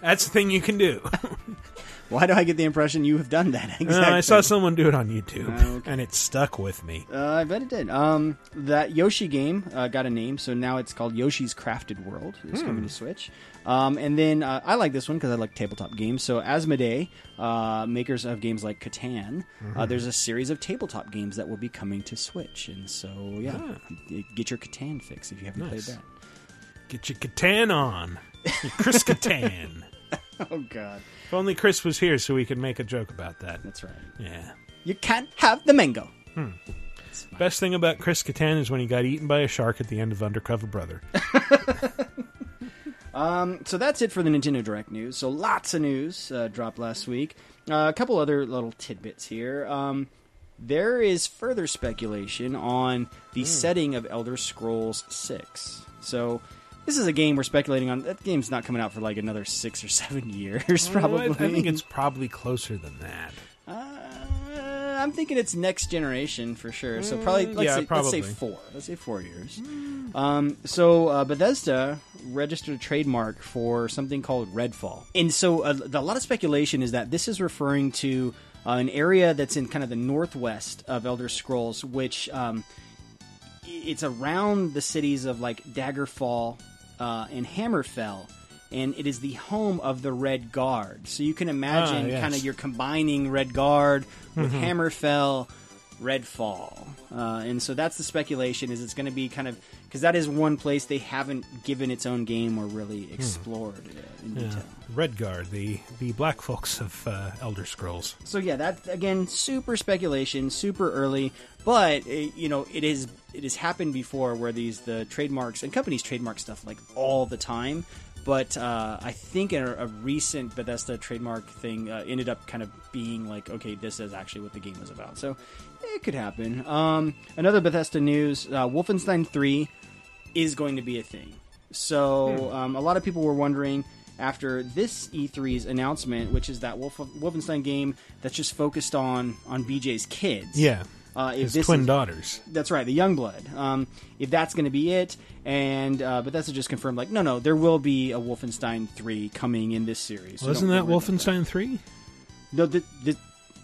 that's the thing you can do. why do i get the impression you have done that Uh, I saw someone do it on YouTube, Oh, and it stuck with me. Uh, I bet it did. Um, that Yoshi game uh, got a name, so now it's called Yoshi's Crafted World. It's Hmm. coming to Switch. Um, and then uh, I like this one because I like tabletop games. So Asmodee, uh, makers of games like Catan, uh, Mhm. there's a series of tabletop games that will be coming to Switch. And so yeah, y- get your Catan fix if you haven't Nice. played that. Get your Catan on, Your Chris Catan. Oh God! If only Chris was here so we could make a joke about that. That's right. Yeah. You can't have the mango. Hmm. Best thing about Chris Kattan is when he got eaten by a shark at the end of Undercover Brother. Um, so that's it for the Nintendo Direct news. So lots of news uh, dropped last week. Uh, a couple other little tidbits here. Um, there is further speculation on the setting of Elder Scrolls Six. So this is a game we're speculating on. That game's not coming out for like another six or seven years, probably. I think it's probably closer than that. Uh, I'm thinking it's next generation for sure. So probably Mm, let's, yeah, say, let's say four. Let's say four years. Um, so uh, Bethesda registered a trademark for something called Redfall, and so uh, a lot of speculation is that this is referring to uh, an area that's in kind of the northwest of Elder Scrolls, which. Um, it's around the cities of like Daggerfall uh, and Hammerfell, and it is the home of the Redguard. So you can imagine Ah, yes. kind of you're combining Redguard with Mhm. Hammerfell, Redfall, uh, and so that's the speculation. Is it's going to be kind of because that is one place they haven't given its own game or really explored uh, in Hmm. Yeah. detail. Redguard, the the black folks of uh, Elder Scrolls. So yeah, that again, super speculation, super early, but uh, you know, it is it has happened before where these the trademarks and companies trademark stuff like all the time. But uh, I think a, a recent Bethesda trademark thing uh, ended up kind of being like, okay, this is actually what the game was about. So it could happen. Um, another Bethesda news: uh, Wolfenstein Three is going to be a thing. So Hmm. um, a lot of people were wondering after this E3's announcement, which is that Wolf- Wolfenstein game that's just focused on on BJ's kids. Yeah. Uh, if His this twin is- daughters. That's right, the Youngblood. Um, if that's going to be it, and uh, Bethesda just confirmed, like, no, no, there will be a Wolfenstein three coming in this series. Wasn't don't that Wolfenstein Three? no, the, the,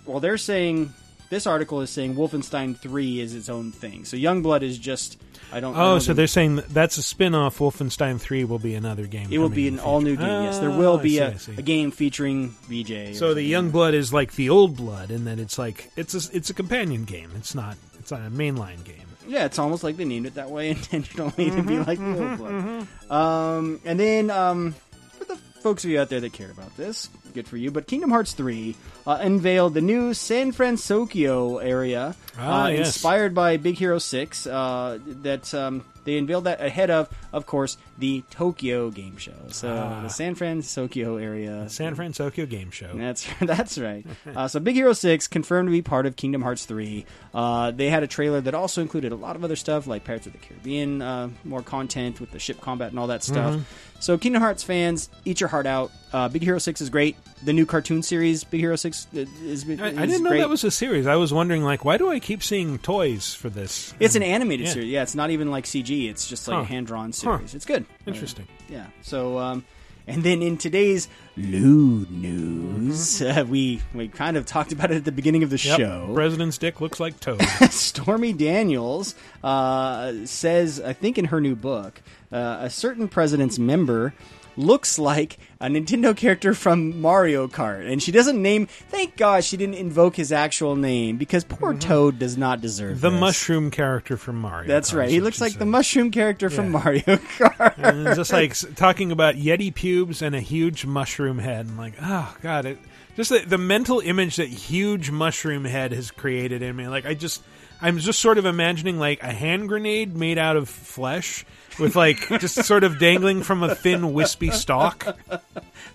well, they're saying this article is saying Wolfenstein Three is its own thing. So Youngblood is just I don't. I Oh, don't so they're saying that's a spin-off. Wolfenstein Three will be another game. it will be an all new future. game. yes, there Oh, will be see, a, I a game featuring BJ. So the young blood is like the old blood, and then it's like it's a it's a companion game. It's not it's not a mainline game. Yeah, it's almost like they named it that way intentionally to be like the old blood. Um, and then um, for the folks of you out there that care about this, good for you. But Kingdom Hearts 3 uh, unveiled the new San Francisco area, Ah, uh, yes. inspired by Big Hero 6. Uh, that um, they unveiled that ahead of, of course, the Tokyo Game Show. So Ah. the San Francisco area, San Francisco Game Show. that's that's right. Uh, so Big Hero Six confirmed to be part of Kingdom Hearts Three. Uh, they had a trailer that also included a lot of other stuff like Pirates of the Caribbean, uh, more content with the ship combat and all that stuff. Mhm. So Kingdom Hearts fans, eat your heart out. Uh, Big Hero Six is great. The new cartoon series, Big Hero Six, uh, is, is I, I didn't know great. that was a series. I was wondering like why do I keep seeing toys for this? It's an animated yeah. series. Yeah, it's not even like CG. It's just like Huh. a hand drawn Huh. series. It's good. Interesting. Uh, yeah. So, um, and then in today's lewd news, uh, we we kind of talked about it at the beginning of the Yep. show. President's dick looks like Toad. Stormy Daniels uh, says, I think in her new book, uh, a certain president's member looks like a Nintendo character from Mario Kart, and she doesn't name. Thank God she didn't invoke his actual name because poor Toad does not deserve Mm-hmm. the this. mushroom character from Mario. That's Kart, right. He looks like said. the mushroom character from Mario Kart. and just like talking about Yeti pubes and a huge mushroom head. And like, oh god, it just the, the mental image that huge mushroom head has created in me. Like, I just, I'm just sort of imagining like a hand grenade made out of flesh with like just sort of dangling from a thin wispy stalk.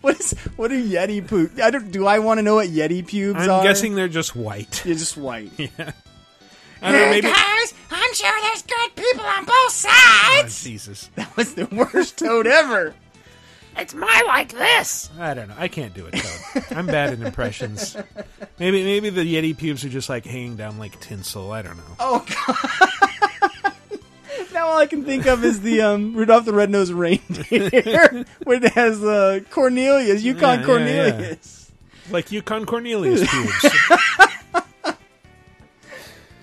what is what are Yeti poop? I don't. Do I want to know what Yeti pubes are? I'm are? guessing they're just white. You're just white. yeah. I don't know, maybe. guys, I'm sure there's good people on both Oh, sides. Jesus. That was the worst Toad ever. It's my like this. I don't know. I can't do it, Toad. I'm bad at impressions. Maybe maybe the Yeti pubes are just like hanging down like tinsel. I don't know. Oh god. now all I can think of is the um, Rudolph the Red-Nosed Reindeer, where it has uh, Cornelius, Yukon Yeah, yeah, Cornelius. Like Yukon Cornelius.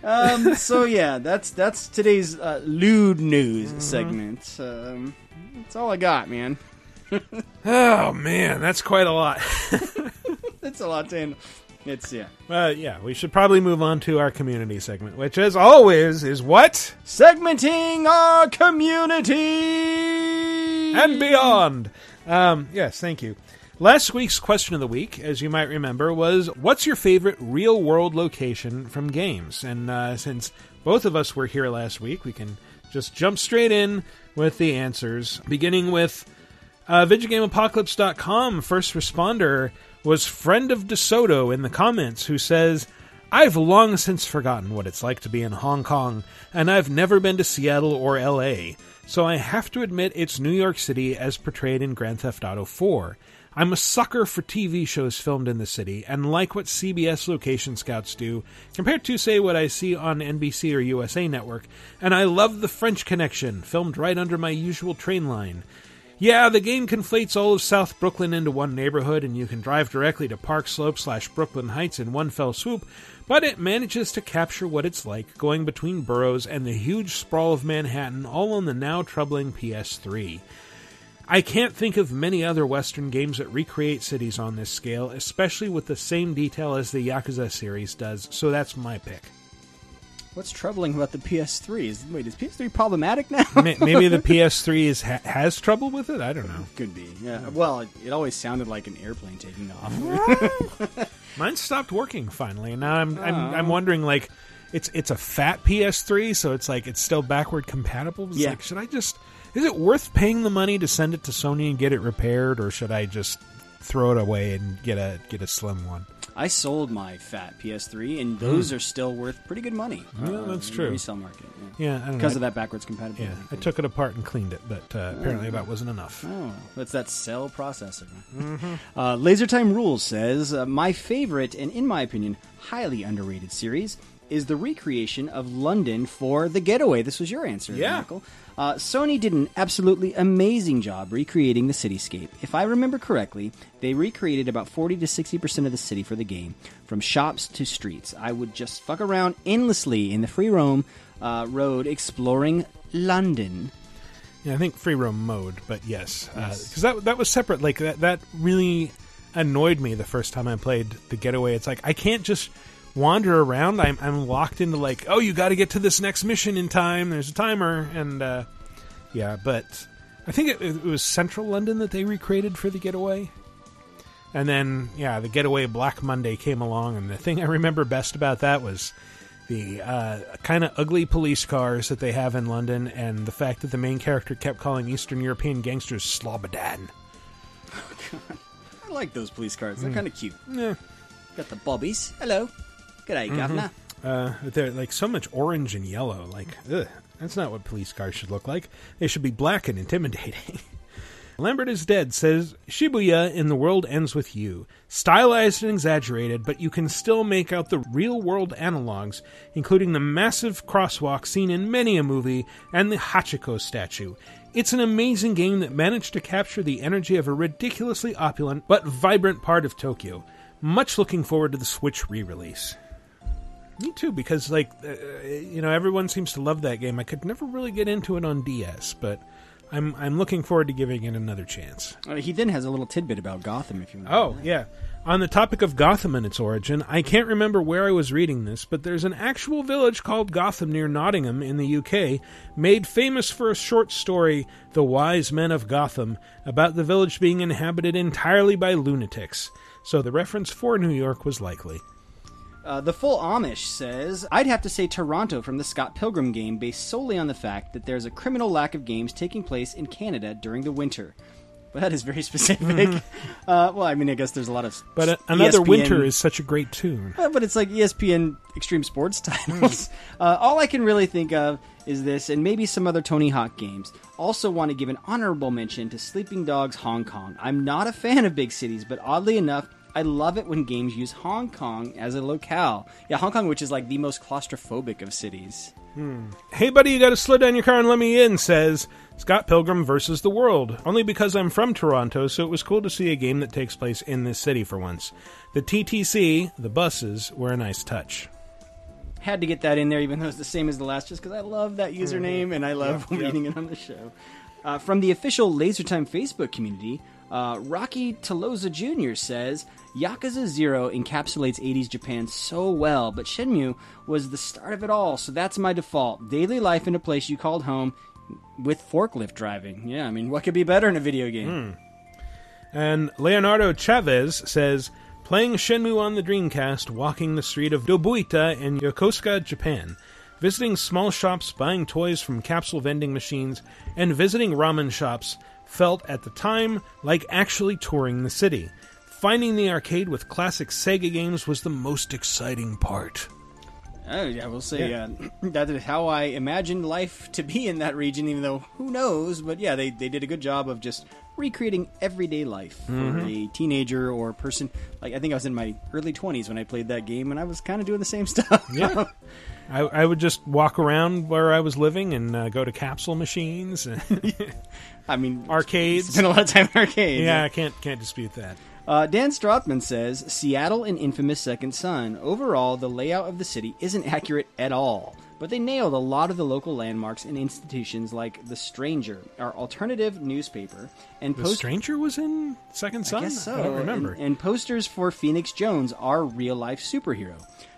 Um, so yeah, that's that's today's uh, lewd news Mm-hmm. segment. Um, that's all I got, man. oh man, that's quite a lot. That's a lot to handle. It's yeah. Uh, yeah, we should probably move on to our community segment, which, as always, is what Segmenting our community and beyond. Um, yes, thank you. Last week's question of the week, as you might remember, was what's your favorite real world location from games? And uh, since both of us were here last week, we can just jump straight in with the answers, beginning with uh, VidjagameApocalypse.com first responder was Friend of DeSoto in the comments who says, I've long since forgotten what it's like to be in Hong Kong, and I've never been to Seattle or LA, so I have to admit it's New York City as portrayed in Grand Theft Auto 4. I'm a sucker for TV shows filmed in the city, and like what CBS location scouts do, compared to, say, what I see on NBC or USA Network, and I love the French Connection, filmed right under my usual train line. Yeah, the game conflates all of South Brooklyn into one neighborhood, and you can drive directly to Park Slope slash Brooklyn Heights in one fell swoop, but it manages to capture what it's like going between boroughs and the huge sprawl of Manhattan, all on the now troubling PS3. I can't think of many other Western games that recreate cities on this scale, especially with the same detail as the Yakuza series does, so that's my pick. What's troubling about the PS3? Is wait, is PS3 problematic now? Maybe the PS3 is ha- has trouble with it. I don't know. Could be. Yeah. Well, it, it always sounded like an airplane taking off. Mine stopped working finally, and now I'm I'm, Oh. I'm wondering like, it's it's a fat PS3, so it's like it's still backward compatible. It's Yeah. like, should I just? Is it worth paying the money to send it to Sony and get it repaired, or should I just throw it away and get a get a slim one? I sold my fat PS3, and those are still worth pretty good money. Yeah, uh, that's true. the resale market. Yeah, know. because of that backwards compatibility. Yeah, I took it apart and cleaned it, but uh, apparently that wasn't enough. Oh, that's that cell processor. Mm-hmm. Uh, Laser Time Rules says uh, my favorite and, in my opinion, highly underrated series is the recreation of London for The Getaway. This was your answer, Yeah. Michael. Uh, Sony did an absolutely amazing job recreating the cityscape. If I remember correctly, they recreated about 40 to 60% of the city for the game, from shops to streets. I would just fuck around endlessly in the free roam uh, road exploring London. Yeah, I think free roam mode, but yes, because Yes. that that was separate. Like that that really annoyed me the first time I played the Getaway. It's like I can't just wander around. I'm I'm locked into like, oh, you got to get to this next mission in time. There's a timer, and uh, yeah, but I think it, it was Central London that they recreated for the Getaway. And then, yeah, the Getaway Black Monday came along, and the thing I remember best about that was the uh, kind of ugly police cars that they have in London, and the fact that the main character kept calling Eastern European gangsters Slobodan. I like those police cars. They're Mm. kind of cute. Yeah. Got the bobbies. Hello. G'day, governor. Uh, they're like so much orange and yellow. Like, ugh, that's not what police cars should look like. They should be black and intimidating. Lambert is Dead says Shibuya in The World Ends With You. Stylized and exaggerated, but you can still make out the real world analogs, including the massive crosswalk seen in many a movie and the Hachiko statue. It's an amazing game that managed to capture the energy of a ridiculously opulent but vibrant part of Tokyo. Much looking forward to the Switch re release. Me too, because like uh, you know, everyone seems to love that game. I could never really get into it on DS, but I'm I'm looking forward to giving it another chance. Uh, he then has a little tidbit about Gotham, if you want. Oh yeah, on the topic of Gotham and its origin, I can't remember where I was reading this, but there's an actual village called Gotham near Nottingham in the UK, made famous for a short story, "The Wise Men of Gotham," about the village being inhabited entirely by lunatics. So the reference for New York was likely. Uh, the full Amish says, I'd have to say Toronto from the Scott Pilgrim game based solely on the fact that there's a criminal lack of games taking place in Canada during the winter. But that is very specific. uh, well, I mean, I guess there's a lot of. Mm-hmm. But uh, another ESPN winter is such a great tune. Uh, but it's like ESPN extreme sports titles. uh, all I can really think of is this, and maybe some other Tony Hawk games. Also, want to give an honorable mention to Sleeping Dogs Hong Kong. I'm not a fan of big cities, but oddly enough, I love it when games use Hong Kong as a locale. Yeah, Hong Kong, which is like the most claustrophobic of cities. Hey, buddy, you got to slow down your car and let me in, says Scott Pilgrim versus the World. Only because I'm from Toronto, so it was cool to see a game that takes place in this city for once. The TTC, the buses, were a nice touch. Had to get that in there, even though it's the same as the last, just because I love that username and I love Yep, yep. reading it on the show. Uh, from the official LaserTime Facebook community, uh, Rocky Toloza Jr. says Yakuza Zero encapsulates 80s Japan so well, but Shenmue was the start of it all, so that's my default. Daily life in a place you called home with forklift driving. Yeah, I mean, what could be better in a video game? And Leonardo Chavez says, playing Shenmue on the Dreamcast, walking the street of Dobuita in Yokosuka, Japan, visiting small shops, buying toys from capsule vending machines, and visiting ramen shops felt at the time like actually touring the city. Finding the arcade with classic Sega games was the most exciting part. Oh, yeah, we'll see. Yeah. uh, that is how I imagined life to be in that region. Even though who knows, but yeah, they they did a good job of just recreating everyday life for Mhm. a teenager or a person. Like I think I was in my early twenties when I played that game, and I was kind of doing the same stuff. Yeah. I, I would just walk around where I was living and uh, go to capsule machines. I mean, arcades. Spend a lot of time in arcades. Yeah, I can't can't dispute that. Uh, Dan Strothman says Seattle and infamous Second Son. Overall, the layout of the city isn't accurate at all, but they nailed a lot of the local landmarks and institutions like The Stranger, our alternative newspaper, and The post- Stranger was in Second Son. I guess so. I don't remember. And, and posters for Phoenix Jones, our real life superhero.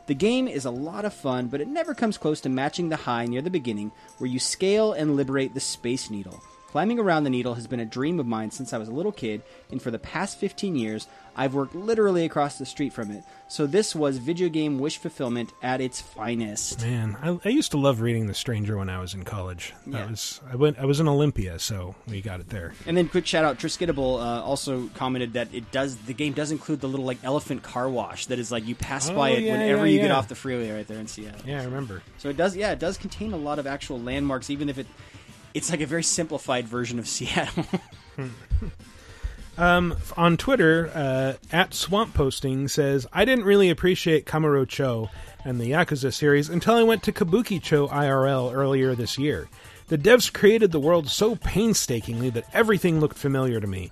The game is a lot of fun, but it never comes close to matching the high near the beginning where you scale and liberate the Space Needle. Climbing around the needle has been a dream of mine since I was a little kid, and for the past 15 years, I've worked literally across the street from it. So this was video game wish fulfillment at its finest. Man, I, I used to love reading The Stranger when I was in college. That Yeah. was I went I was in Olympia, so we got it there. And then quick shout out, Triskidable uh, also commented that it does the game does include the little like elephant car wash that is like you pass Oh, by it yeah, whenever yeah, you get off the freeway right there in Seattle. Yeah, I remember. So it does yeah, it does contain a lot of actual landmarks even if it it's like a very simplified version of Seattle. Um, on Twitter, uh, at Swamp Posting says, I didn't really appreciate Kamurocho and the Yakuza series until I went to Kabukicho IRL earlier this year. The devs created the world so painstakingly that everything looked familiar to me.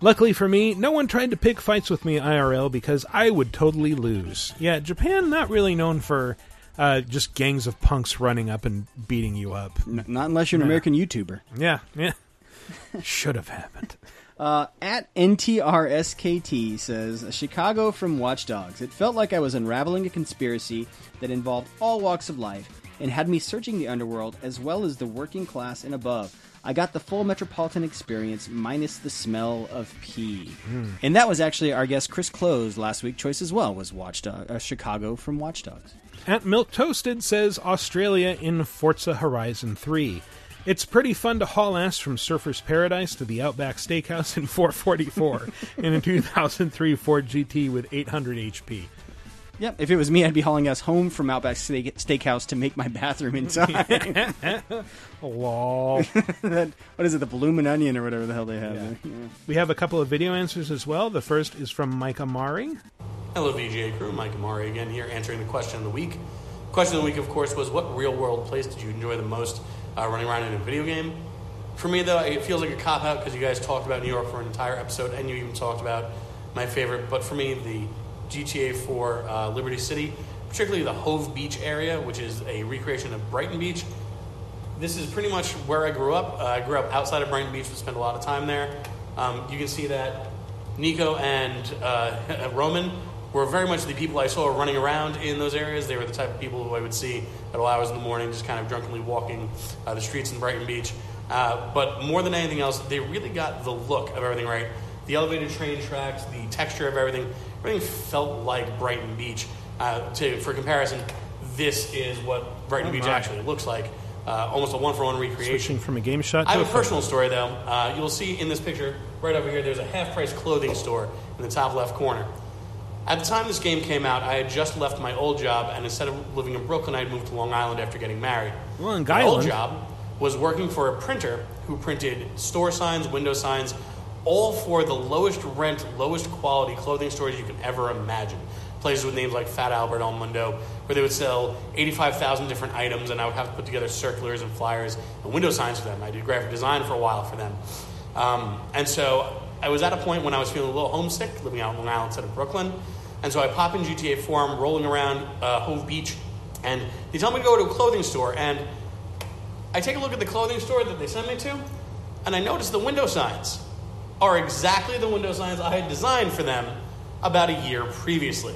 Luckily for me, no one tried to pick fights with me IRL because I would totally lose. Yeah, Japan not really known for uh, just gangs of punks running up and beating you up. N- not unless you're an Yeah. American YouTuber. Yeah, yeah. Should have happened. Uh, at NTRSKT says Chicago from Watch Dogs. It felt like I was unraveling a conspiracy that involved all walks of life and had me searching the underworld as well as the working class and above. I got the full metropolitan experience minus the smell of pee. Hmm. And that was actually our guest Chris Close last week choice as well was Watch Dog, uh, Chicago from Watch Dogs. At Milk Toasted says Australia in Forza Horizon 3. It's pretty fun to haul ass from Surfer's Paradise to the Outback Steakhouse in 444 in a 2003 Ford GT with 800 HP. Yep, if it was me, I'd be hauling us home from Outback Steak- Steakhouse to make my bathroom in time. Lol. That- what is it, the bloomin' onion or whatever the hell they have there? Yeah. We have a couple of video answers as well. The first is from Mike Amari. Hello, VGA crew. Mike Amari again here answering the question of the week. Question of the week, of course, was what real world place did you enjoy the most uh, running around in a video game? For me, though, it feels like a cop out because you guys talked about New York for an entire episode and you even talked about my favorite. But for me, the GTA 4 uh, Liberty City, particularly the Hove Beach area, which is a recreation of Brighton Beach. This is pretty much where I grew up. Uh, I grew up outside of Brighton Beach, but spent a lot of time there. Um, you can see that Niko and uh, Roman were very much the people I saw running around in those areas. They were the type of people who I would see at all hours in the morning, just kind of drunkenly walking uh, the streets in Brighton Beach. Uh, but more than anything else, they really got the look of everything right. The elevated train tracks, the texture of everything, everything felt like Brighton Beach. Uh, to, for comparison, this is what Brighton Oh Beach my. actually looks like. Uh, almost a one for one recreation. Switching from a game shot I have a personal story though. Uh, you'll see in this picture right over here. There's a half price clothing store in the top left corner. At the time this game came out, I had just left my old job, and instead of living in Brooklyn, I had moved to Long Island after getting married. Long My old job was working for a printer who printed store signs, window signs, all for the lowest rent, lowest quality clothing stores you can ever imagine. Places with names like Fat Albert, El Mundo, where they would sell 85,000 different items, and I would have to put together circulars and flyers and window signs for them. I did graphic design for a while for them. Um, and so I was at a point when I was feeling a little homesick, living out in Long Island instead of Brooklyn. And so I pop in GTA 4, I'm rolling around uh, Hove Beach, and they tell me to go to a clothing store. And I take a look at the clothing store that they sent me to, and I notice the window signs are exactly the window signs I had designed for them about a year previously.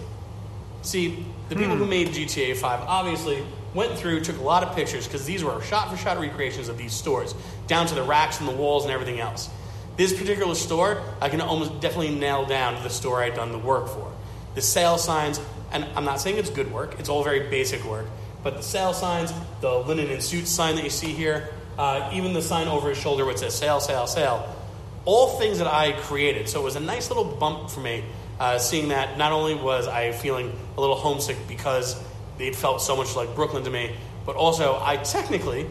See, the people who made GTA 5 obviously went through, took a lot of pictures because these were shot for shot recreations of these stores, down to the racks and the walls and everything else. This particular store, I can almost definitely nail down to the store I'd done the work for. The sale signs, and I'm not saying it's good work, it's all very basic work, but the sale signs, the linen and suits sign that you see here, uh, even the sign over his shoulder which says sale, sale, sale, all things that I created. So it was a nice little bump for me uh, seeing that not only was I feeling a little homesick because it felt so much like Brooklyn to me, but also I technically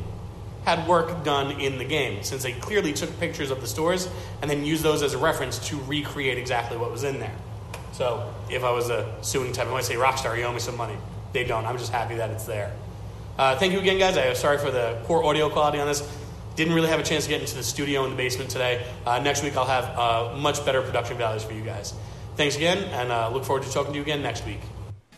had work done in the game since they clearly took pictures of the stores and then used those as a reference to recreate exactly what was in there. So if I was a suing type, I might say Rockstar, you owe me some money. They don't. I'm just happy that it's there. Uh, thank you again, guys. I'm sorry for the poor audio quality on this. Didn't really have a chance to get into the studio in the basement today. Uh, next week, I'll have uh, much better production values for you guys. Thanks again, and uh, look forward to talking to you again next week.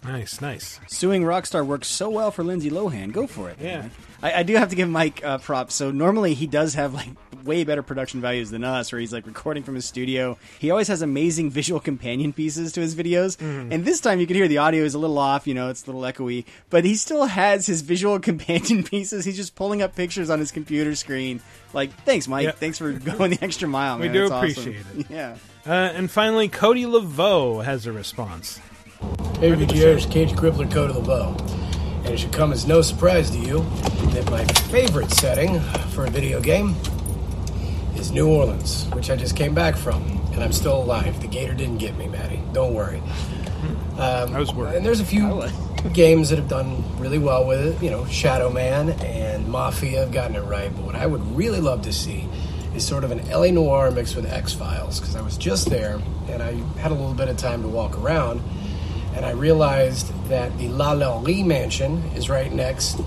Nice, nice. Suing Rockstar works so well for Lindsay Lohan. Go for it. Yeah. I, I do have to give Mike uh, props. So normally he does have like way better production values than us, where he's like recording from his studio. He always has amazing visual companion pieces to his videos. Mm-hmm. And this time you can hear the audio is a little off, you know, it's a little echoey, but he still has his visual companion pieces. He's just pulling up pictures on his computer screen. Like, thanks, Mike. Yeah. Thanks for going the extra mile. We man. do That's awesome. appreciate it. Yeah. Uh, and finally, Cody Laveau has a response. Hey, it's Cage Crippler Code of the Bow. And it should come as no surprise to you that my favorite setting for a video game is New Orleans, which I just came back from. And I'm still alive. The gator didn't get me, Maddie. Don't worry. Um, I was worried. And there's a few games that have done really well with it. You know, Shadow Man and Mafia have gotten it right. But what I would really love to see is sort of an LA Noire mixed with X Files because I was just there and I had a little bit of time to walk around and I realized that the LaLaurie mansion is right next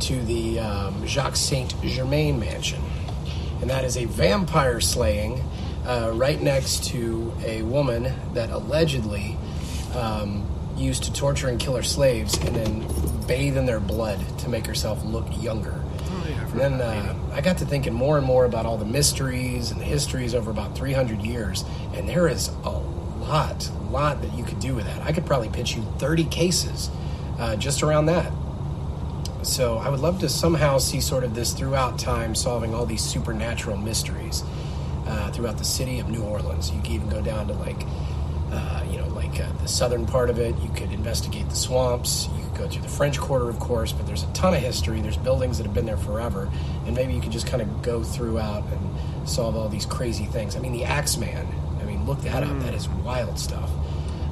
to the um, Jacques Saint Germain mansion, and that is a vampire slaying uh, right next to a woman that allegedly um, used to torture and kill her slaves and then bathe in their blood to make herself look younger. And then uh, I got to thinking more and more about all the mysteries and histories over about 300 years, and there is a lot, lot that you could do with that. I could probably pitch you 30 cases uh, just around that. So I would love to somehow see sort of this throughout time solving all these supernatural mysteries uh, throughout the city of New Orleans. You could even go down to like, uh, you know, like uh, the southern part of it. You could investigate the swamps. You could go through the French Quarter, of course, but there's a ton of history. There's buildings that have been there forever, and maybe you could just kind of go throughout and solve all these crazy things. I mean, the Axeman. I look that up. That is wild stuff.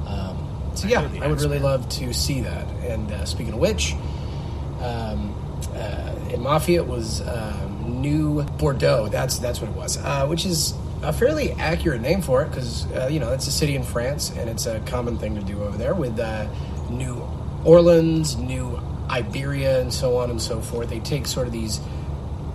Um, so yeah, I would really love to see that. And uh, speaking of which, um, uh, in Mafia, it was um, New Bordeaux. That's that's what it was, uh, which is a fairly accurate name for it because uh, you know it's a city in France and it's a common thing to do over there with uh, New Orleans, New Iberia, and so on and so forth. They take sort of these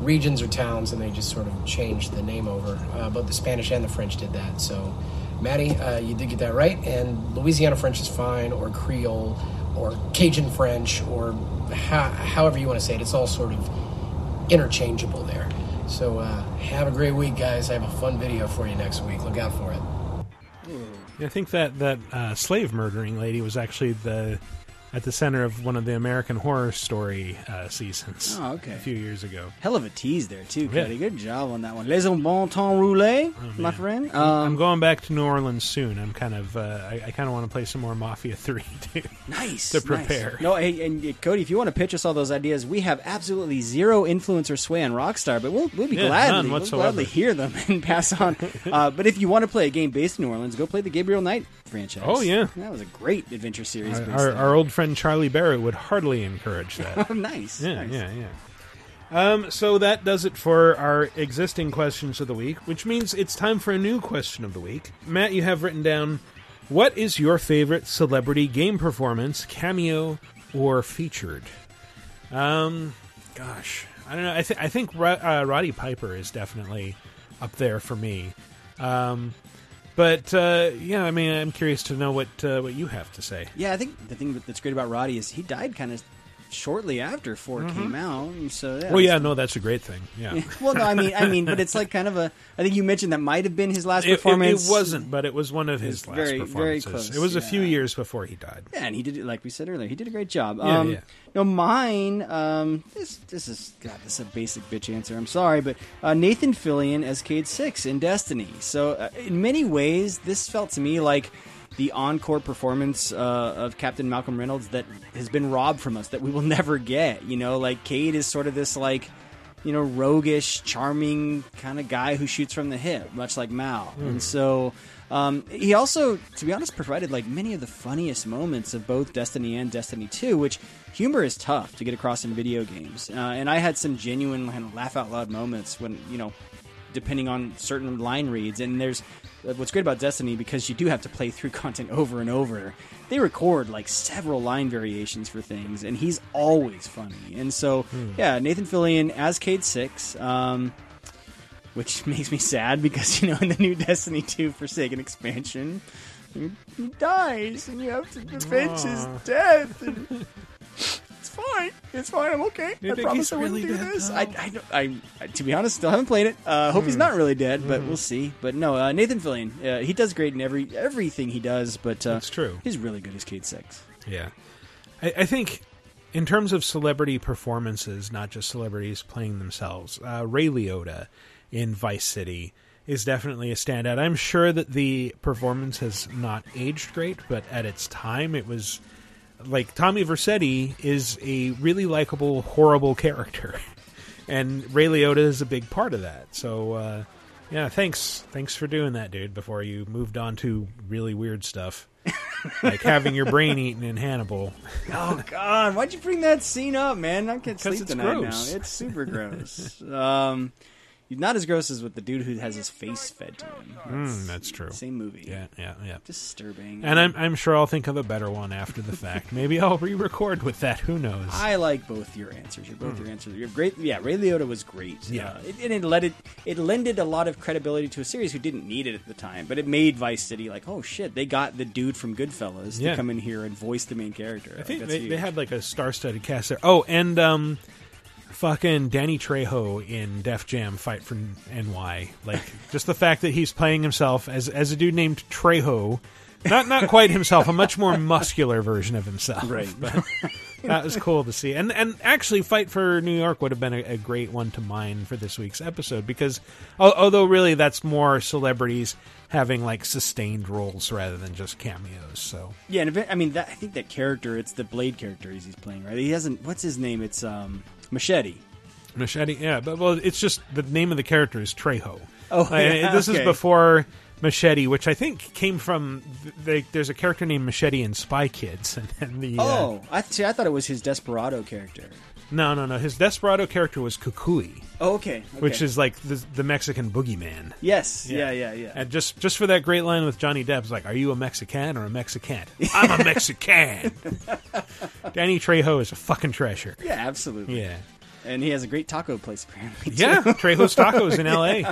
regions or towns and they just sort of changed the name over. Uh, both the Spanish and the French did that. So, Maddie, uh, you did get that right. And Louisiana French is fine, or Creole, or Cajun French, or ho- however you want to say it. It's all sort of interchangeable there. So, uh, have a great week, guys. I have a fun video for you next week. Look out for it. I think that that uh, slave murdering lady was actually the at the center of one of the American Horror Story uh, seasons. Oh, okay. a few years ago. Hell of a tease there, too, Yeah. Cody. Good job on that one. Les bon temps roulé, my friend. I'm Um, going back to New Orleans soon. I'm kind of uh, I, I kind of want to play some more Mafia Three too. Nice to nice. prepare. No, hey, and uh, Cody, if you want to pitch us all those ideas, we have absolutely zero influence or sway on Rockstar, but we'll we'll be Yeah, gladly we'll gladly hear them and pass on. uh, but if you want to play a game based in New Orleans, go play the Gabriel Knight franchise. Oh, yeah. that was a great adventure series. Our, our, our old friend Charlie Barratt would heartily encourage that. Oh, nice, Yeah, nice. yeah, yeah. Um, so that does it for our existing questions of the week, which means it's time for a new question of the week. Matt, you have written down what is your favorite celebrity game performance, cameo or featured? Um, gosh, I don't know. I, th- I think uh, Roddy Piper is definitely up there for me. Um, but uh, yeah, I mean, I'm curious to know what uh, what you have to say. Yeah, I think the thing that's great about Roddy is he died kind of shortly after 4 Mhm. came out. And so yeah, well, yeah, no, that's a great thing. Yeah. well, no, I mean, I mean, but it's like kind of a. I think you mentioned that might have been his last It- it- It, wasn't, but it was one of his last very, very performances. close, it was a few years before he died. Yeah, and he did it like we said earlier. He did a great job. Yeah, um, yeah. No, mine. Um, this this is God. This is a basic bitch answer. I'm sorry, but uh, Nathan Fillion as Cayde Six in Destiny. So uh, in many ways, this felt to me like the encore performance uh, of Captain Malcolm Reynolds that has been robbed from us that we will never get. You know, like Cayde is sort of this like. You know, roguish, charming kind of guy who shoots from the hip, much like Mal. Hmm. And so, um, he also, to be honest, provided like many of the funniest moments of both Destiny and Destiny 2, which humor is tough to get across in video games. Uh, and I had some genuine kind of laugh out loud moments when, you know, depending on certain line reads. And there's what's great about Destiny because you do have to play through content over and over. They record like several line variations for things, and he's always funny. And so, Hmm. yeah, Nathan Fillion as Cayde Six. Um, which makes me sad because you know in the new Destiny 2 Forsaken expansion, he, dies, and you have to avenge his death. And fine. It's fine. I'm okay. I promise I wouldn't really do dead, this. I, I, I, I, to be honest, still haven't played it. Uh, hope he's Hmm. not really dead, but Mhm. we'll see. But no, uh, Nathan Fillion, uh, he does great in every everything he does. But uh, That's true. He's really good as Cayde Six. Yeah. I, I think in terms of celebrity performances, not just celebrities playing themselves, uh, Ray Liotta in Vice City is definitely a standout. I'm sure that the performance has not aged great, but at its time it was like Tommy Vercetti is a really likable, horrible character. And Ray Liotta is a big part of that. So, uh, yeah, thanks. Thanks for doing that, dude, before you moved on to really weird stuff. like having your brain eaten in Hannibal. Oh God! Why'd you bring that scene up, man? I can't sleep it's tonight gross. now. It's super gross. um, not as gross as with the dude who has his face fed to him. Mm, that's true. Same movie. Yeah, yeah, yeah. Disturbing. And I'm I'm sure I'll think of a better one after the fact. Maybe I'll re-record with that. Who knows? I like both your answers. You're both Hmm. your answers. You're great. Yeah, Ray Liotta was great. Yeah. Uh, it, and it led it. It lended a lot of credibility to a series who didn't need it at the time, but it made Vice City like, oh shit, they got the dude from Goodfellas Yeah. to come in here and voice the main character. I think they, huge. they had like a star-studded cast there. Oh, and um, fucking Danny Trejo in Def Jam Fight for NY. Like just the fact that he's playing himself as as a dude named Trejo. Not not quite himself, a much more muscular version of himself. Right. But that was cool to see. And and actually Fight for New York would have been a, a great one to mine for this week's episode because al- although really that's more celebrities having like sustained roles rather than just cameos. So Yeah, and ev- I mean, that, I think that character, it's the Blade character he's playing, right? He hasn't. What's his name? It's um Machete. Machete, yeah, but well, it's just the name of the character is Trejo. Oh, Uh, yeah, this okay. is before Machete, which I think came from. The, there's a character named Machete in Spy Kids, and then the. uh, Oh, I see. I thought it was his Desperado character. No, no, no. His Desperado character was Kukui, Oh, okay. okay. which is like the, the Mexican boogeyman. yes, yeah, yeah, yeah. And just just for that great line with Johnny Depp, it's like, "Are you a Mexican or a Mexican?" I'm a Mexican. Danny Trejo is a fucking treasure. Yeah, absolutely. Yeah. And he has a great taco place apparently. too. Yeah, Trejo's Tacos in L.A.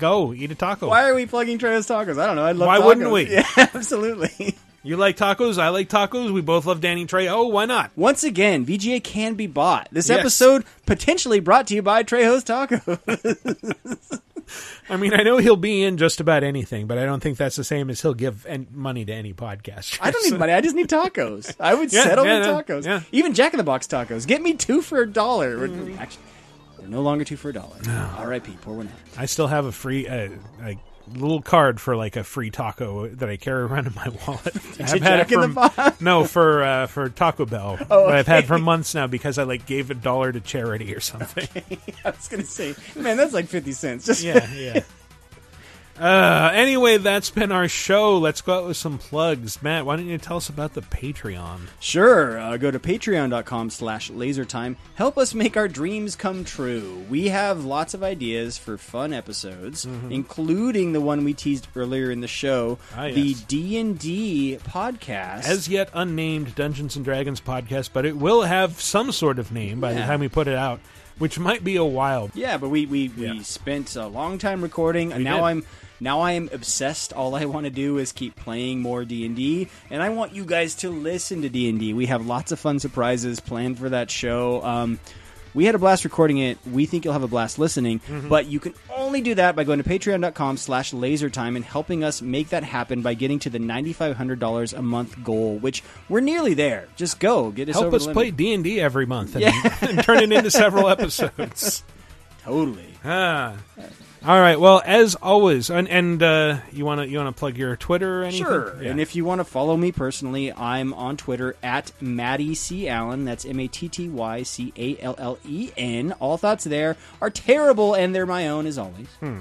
Go eat a taco. Why are we plugging Trejo's tacos? I don't know. I'd love. Why tacos. wouldn't we? Yeah, absolutely. You like tacos? I like tacos. We both love Danny Trejo. Why not? Once again, VGA can be bought. This Yes. episode potentially brought to you by Trejo's Tacos. I mean, I know he'll be in just about anything, but I don't think that's the same as he'll give money to any podcast. I don't need money. I just need tacos. I would Yeah, settle yeah, tacos. yeah. Even Jack in the Box tacos. Get me two for a dollar. Actually, they're no longer two for a dollar. R.I.P. Poor one. I still have a free, uh, little card for like a free taco that I carry around in my wallet. I've had it in the from no for uh, for Taco Bell. Oh, that I've had for months now because I like gave a dollar to charity or something. I was gonna say, man, that's like fifty cents. Just yeah, yeah. Uh, anyway, that's been our show. Let's go out with some plugs. Matt, why don't you tell us about the Patreon? Sure. Uh, go to patreon.com slash lasertime. Help us make our dreams come true. We have lots of ideas for fun episodes, including the one we teased earlier in the show, Mm-hmm. Ah, the. D&D podcast. As yet unnamed Dungeons and Dragons podcast, but it will have some sort of name by the time we put it out, which might be a while. yeah, but we, we, Yeah. we spent a long time recording, and We now did. I'm now I am obsessed. All I want to do is keep playing more D and D, and I want you guys to listen to D and D. We have lots of fun surprises planned for that show. Um, we had a blast recording it. We think you'll have a blast listening, Mm-hmm. but you can only do that by going to patreon.com slash lasertime and helping us make that happen by getting to the $9,500 a month goal, which we're nearly there. Just go. Get us Help us play. D and D every month and, Yeah. and turn it into several episodes. Totally. Ah. All right. Well, as always, and, and uh, you want to you want to plug your Twitter or anything? Sure. Yeah. And if you want to follow me personally, I'm on Twitter at Matty C. Allen. That's M A T T Y C A L L E N. All thoughts there are terrible, and they're my own as always. Hmm.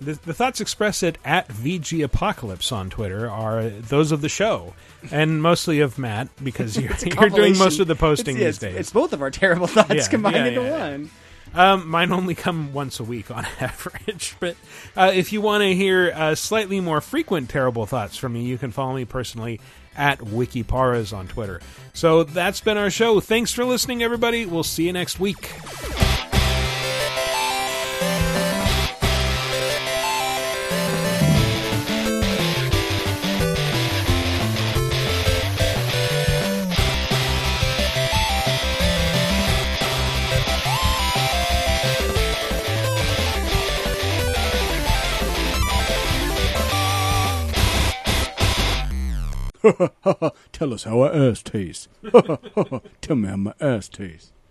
The, the thoughts expressed at, at VG Apocalypse on Twitter are those of the show, and mostly of Matt because you're, you're doing most of the posting It's- these it's- days. It's both of our terrible thoughts Yeah, combined yeah, into one. Um, mine only come once a week on average, but uh, if you want to hear uh, slightly more frequent terrible thoughts from me, you can follow me personally at Wikiparas on Twitter. So that's been our show. Thanks for listening, everybody. We'll see you next week. Tell us how our ass tastes. Tell me how my ass tastes.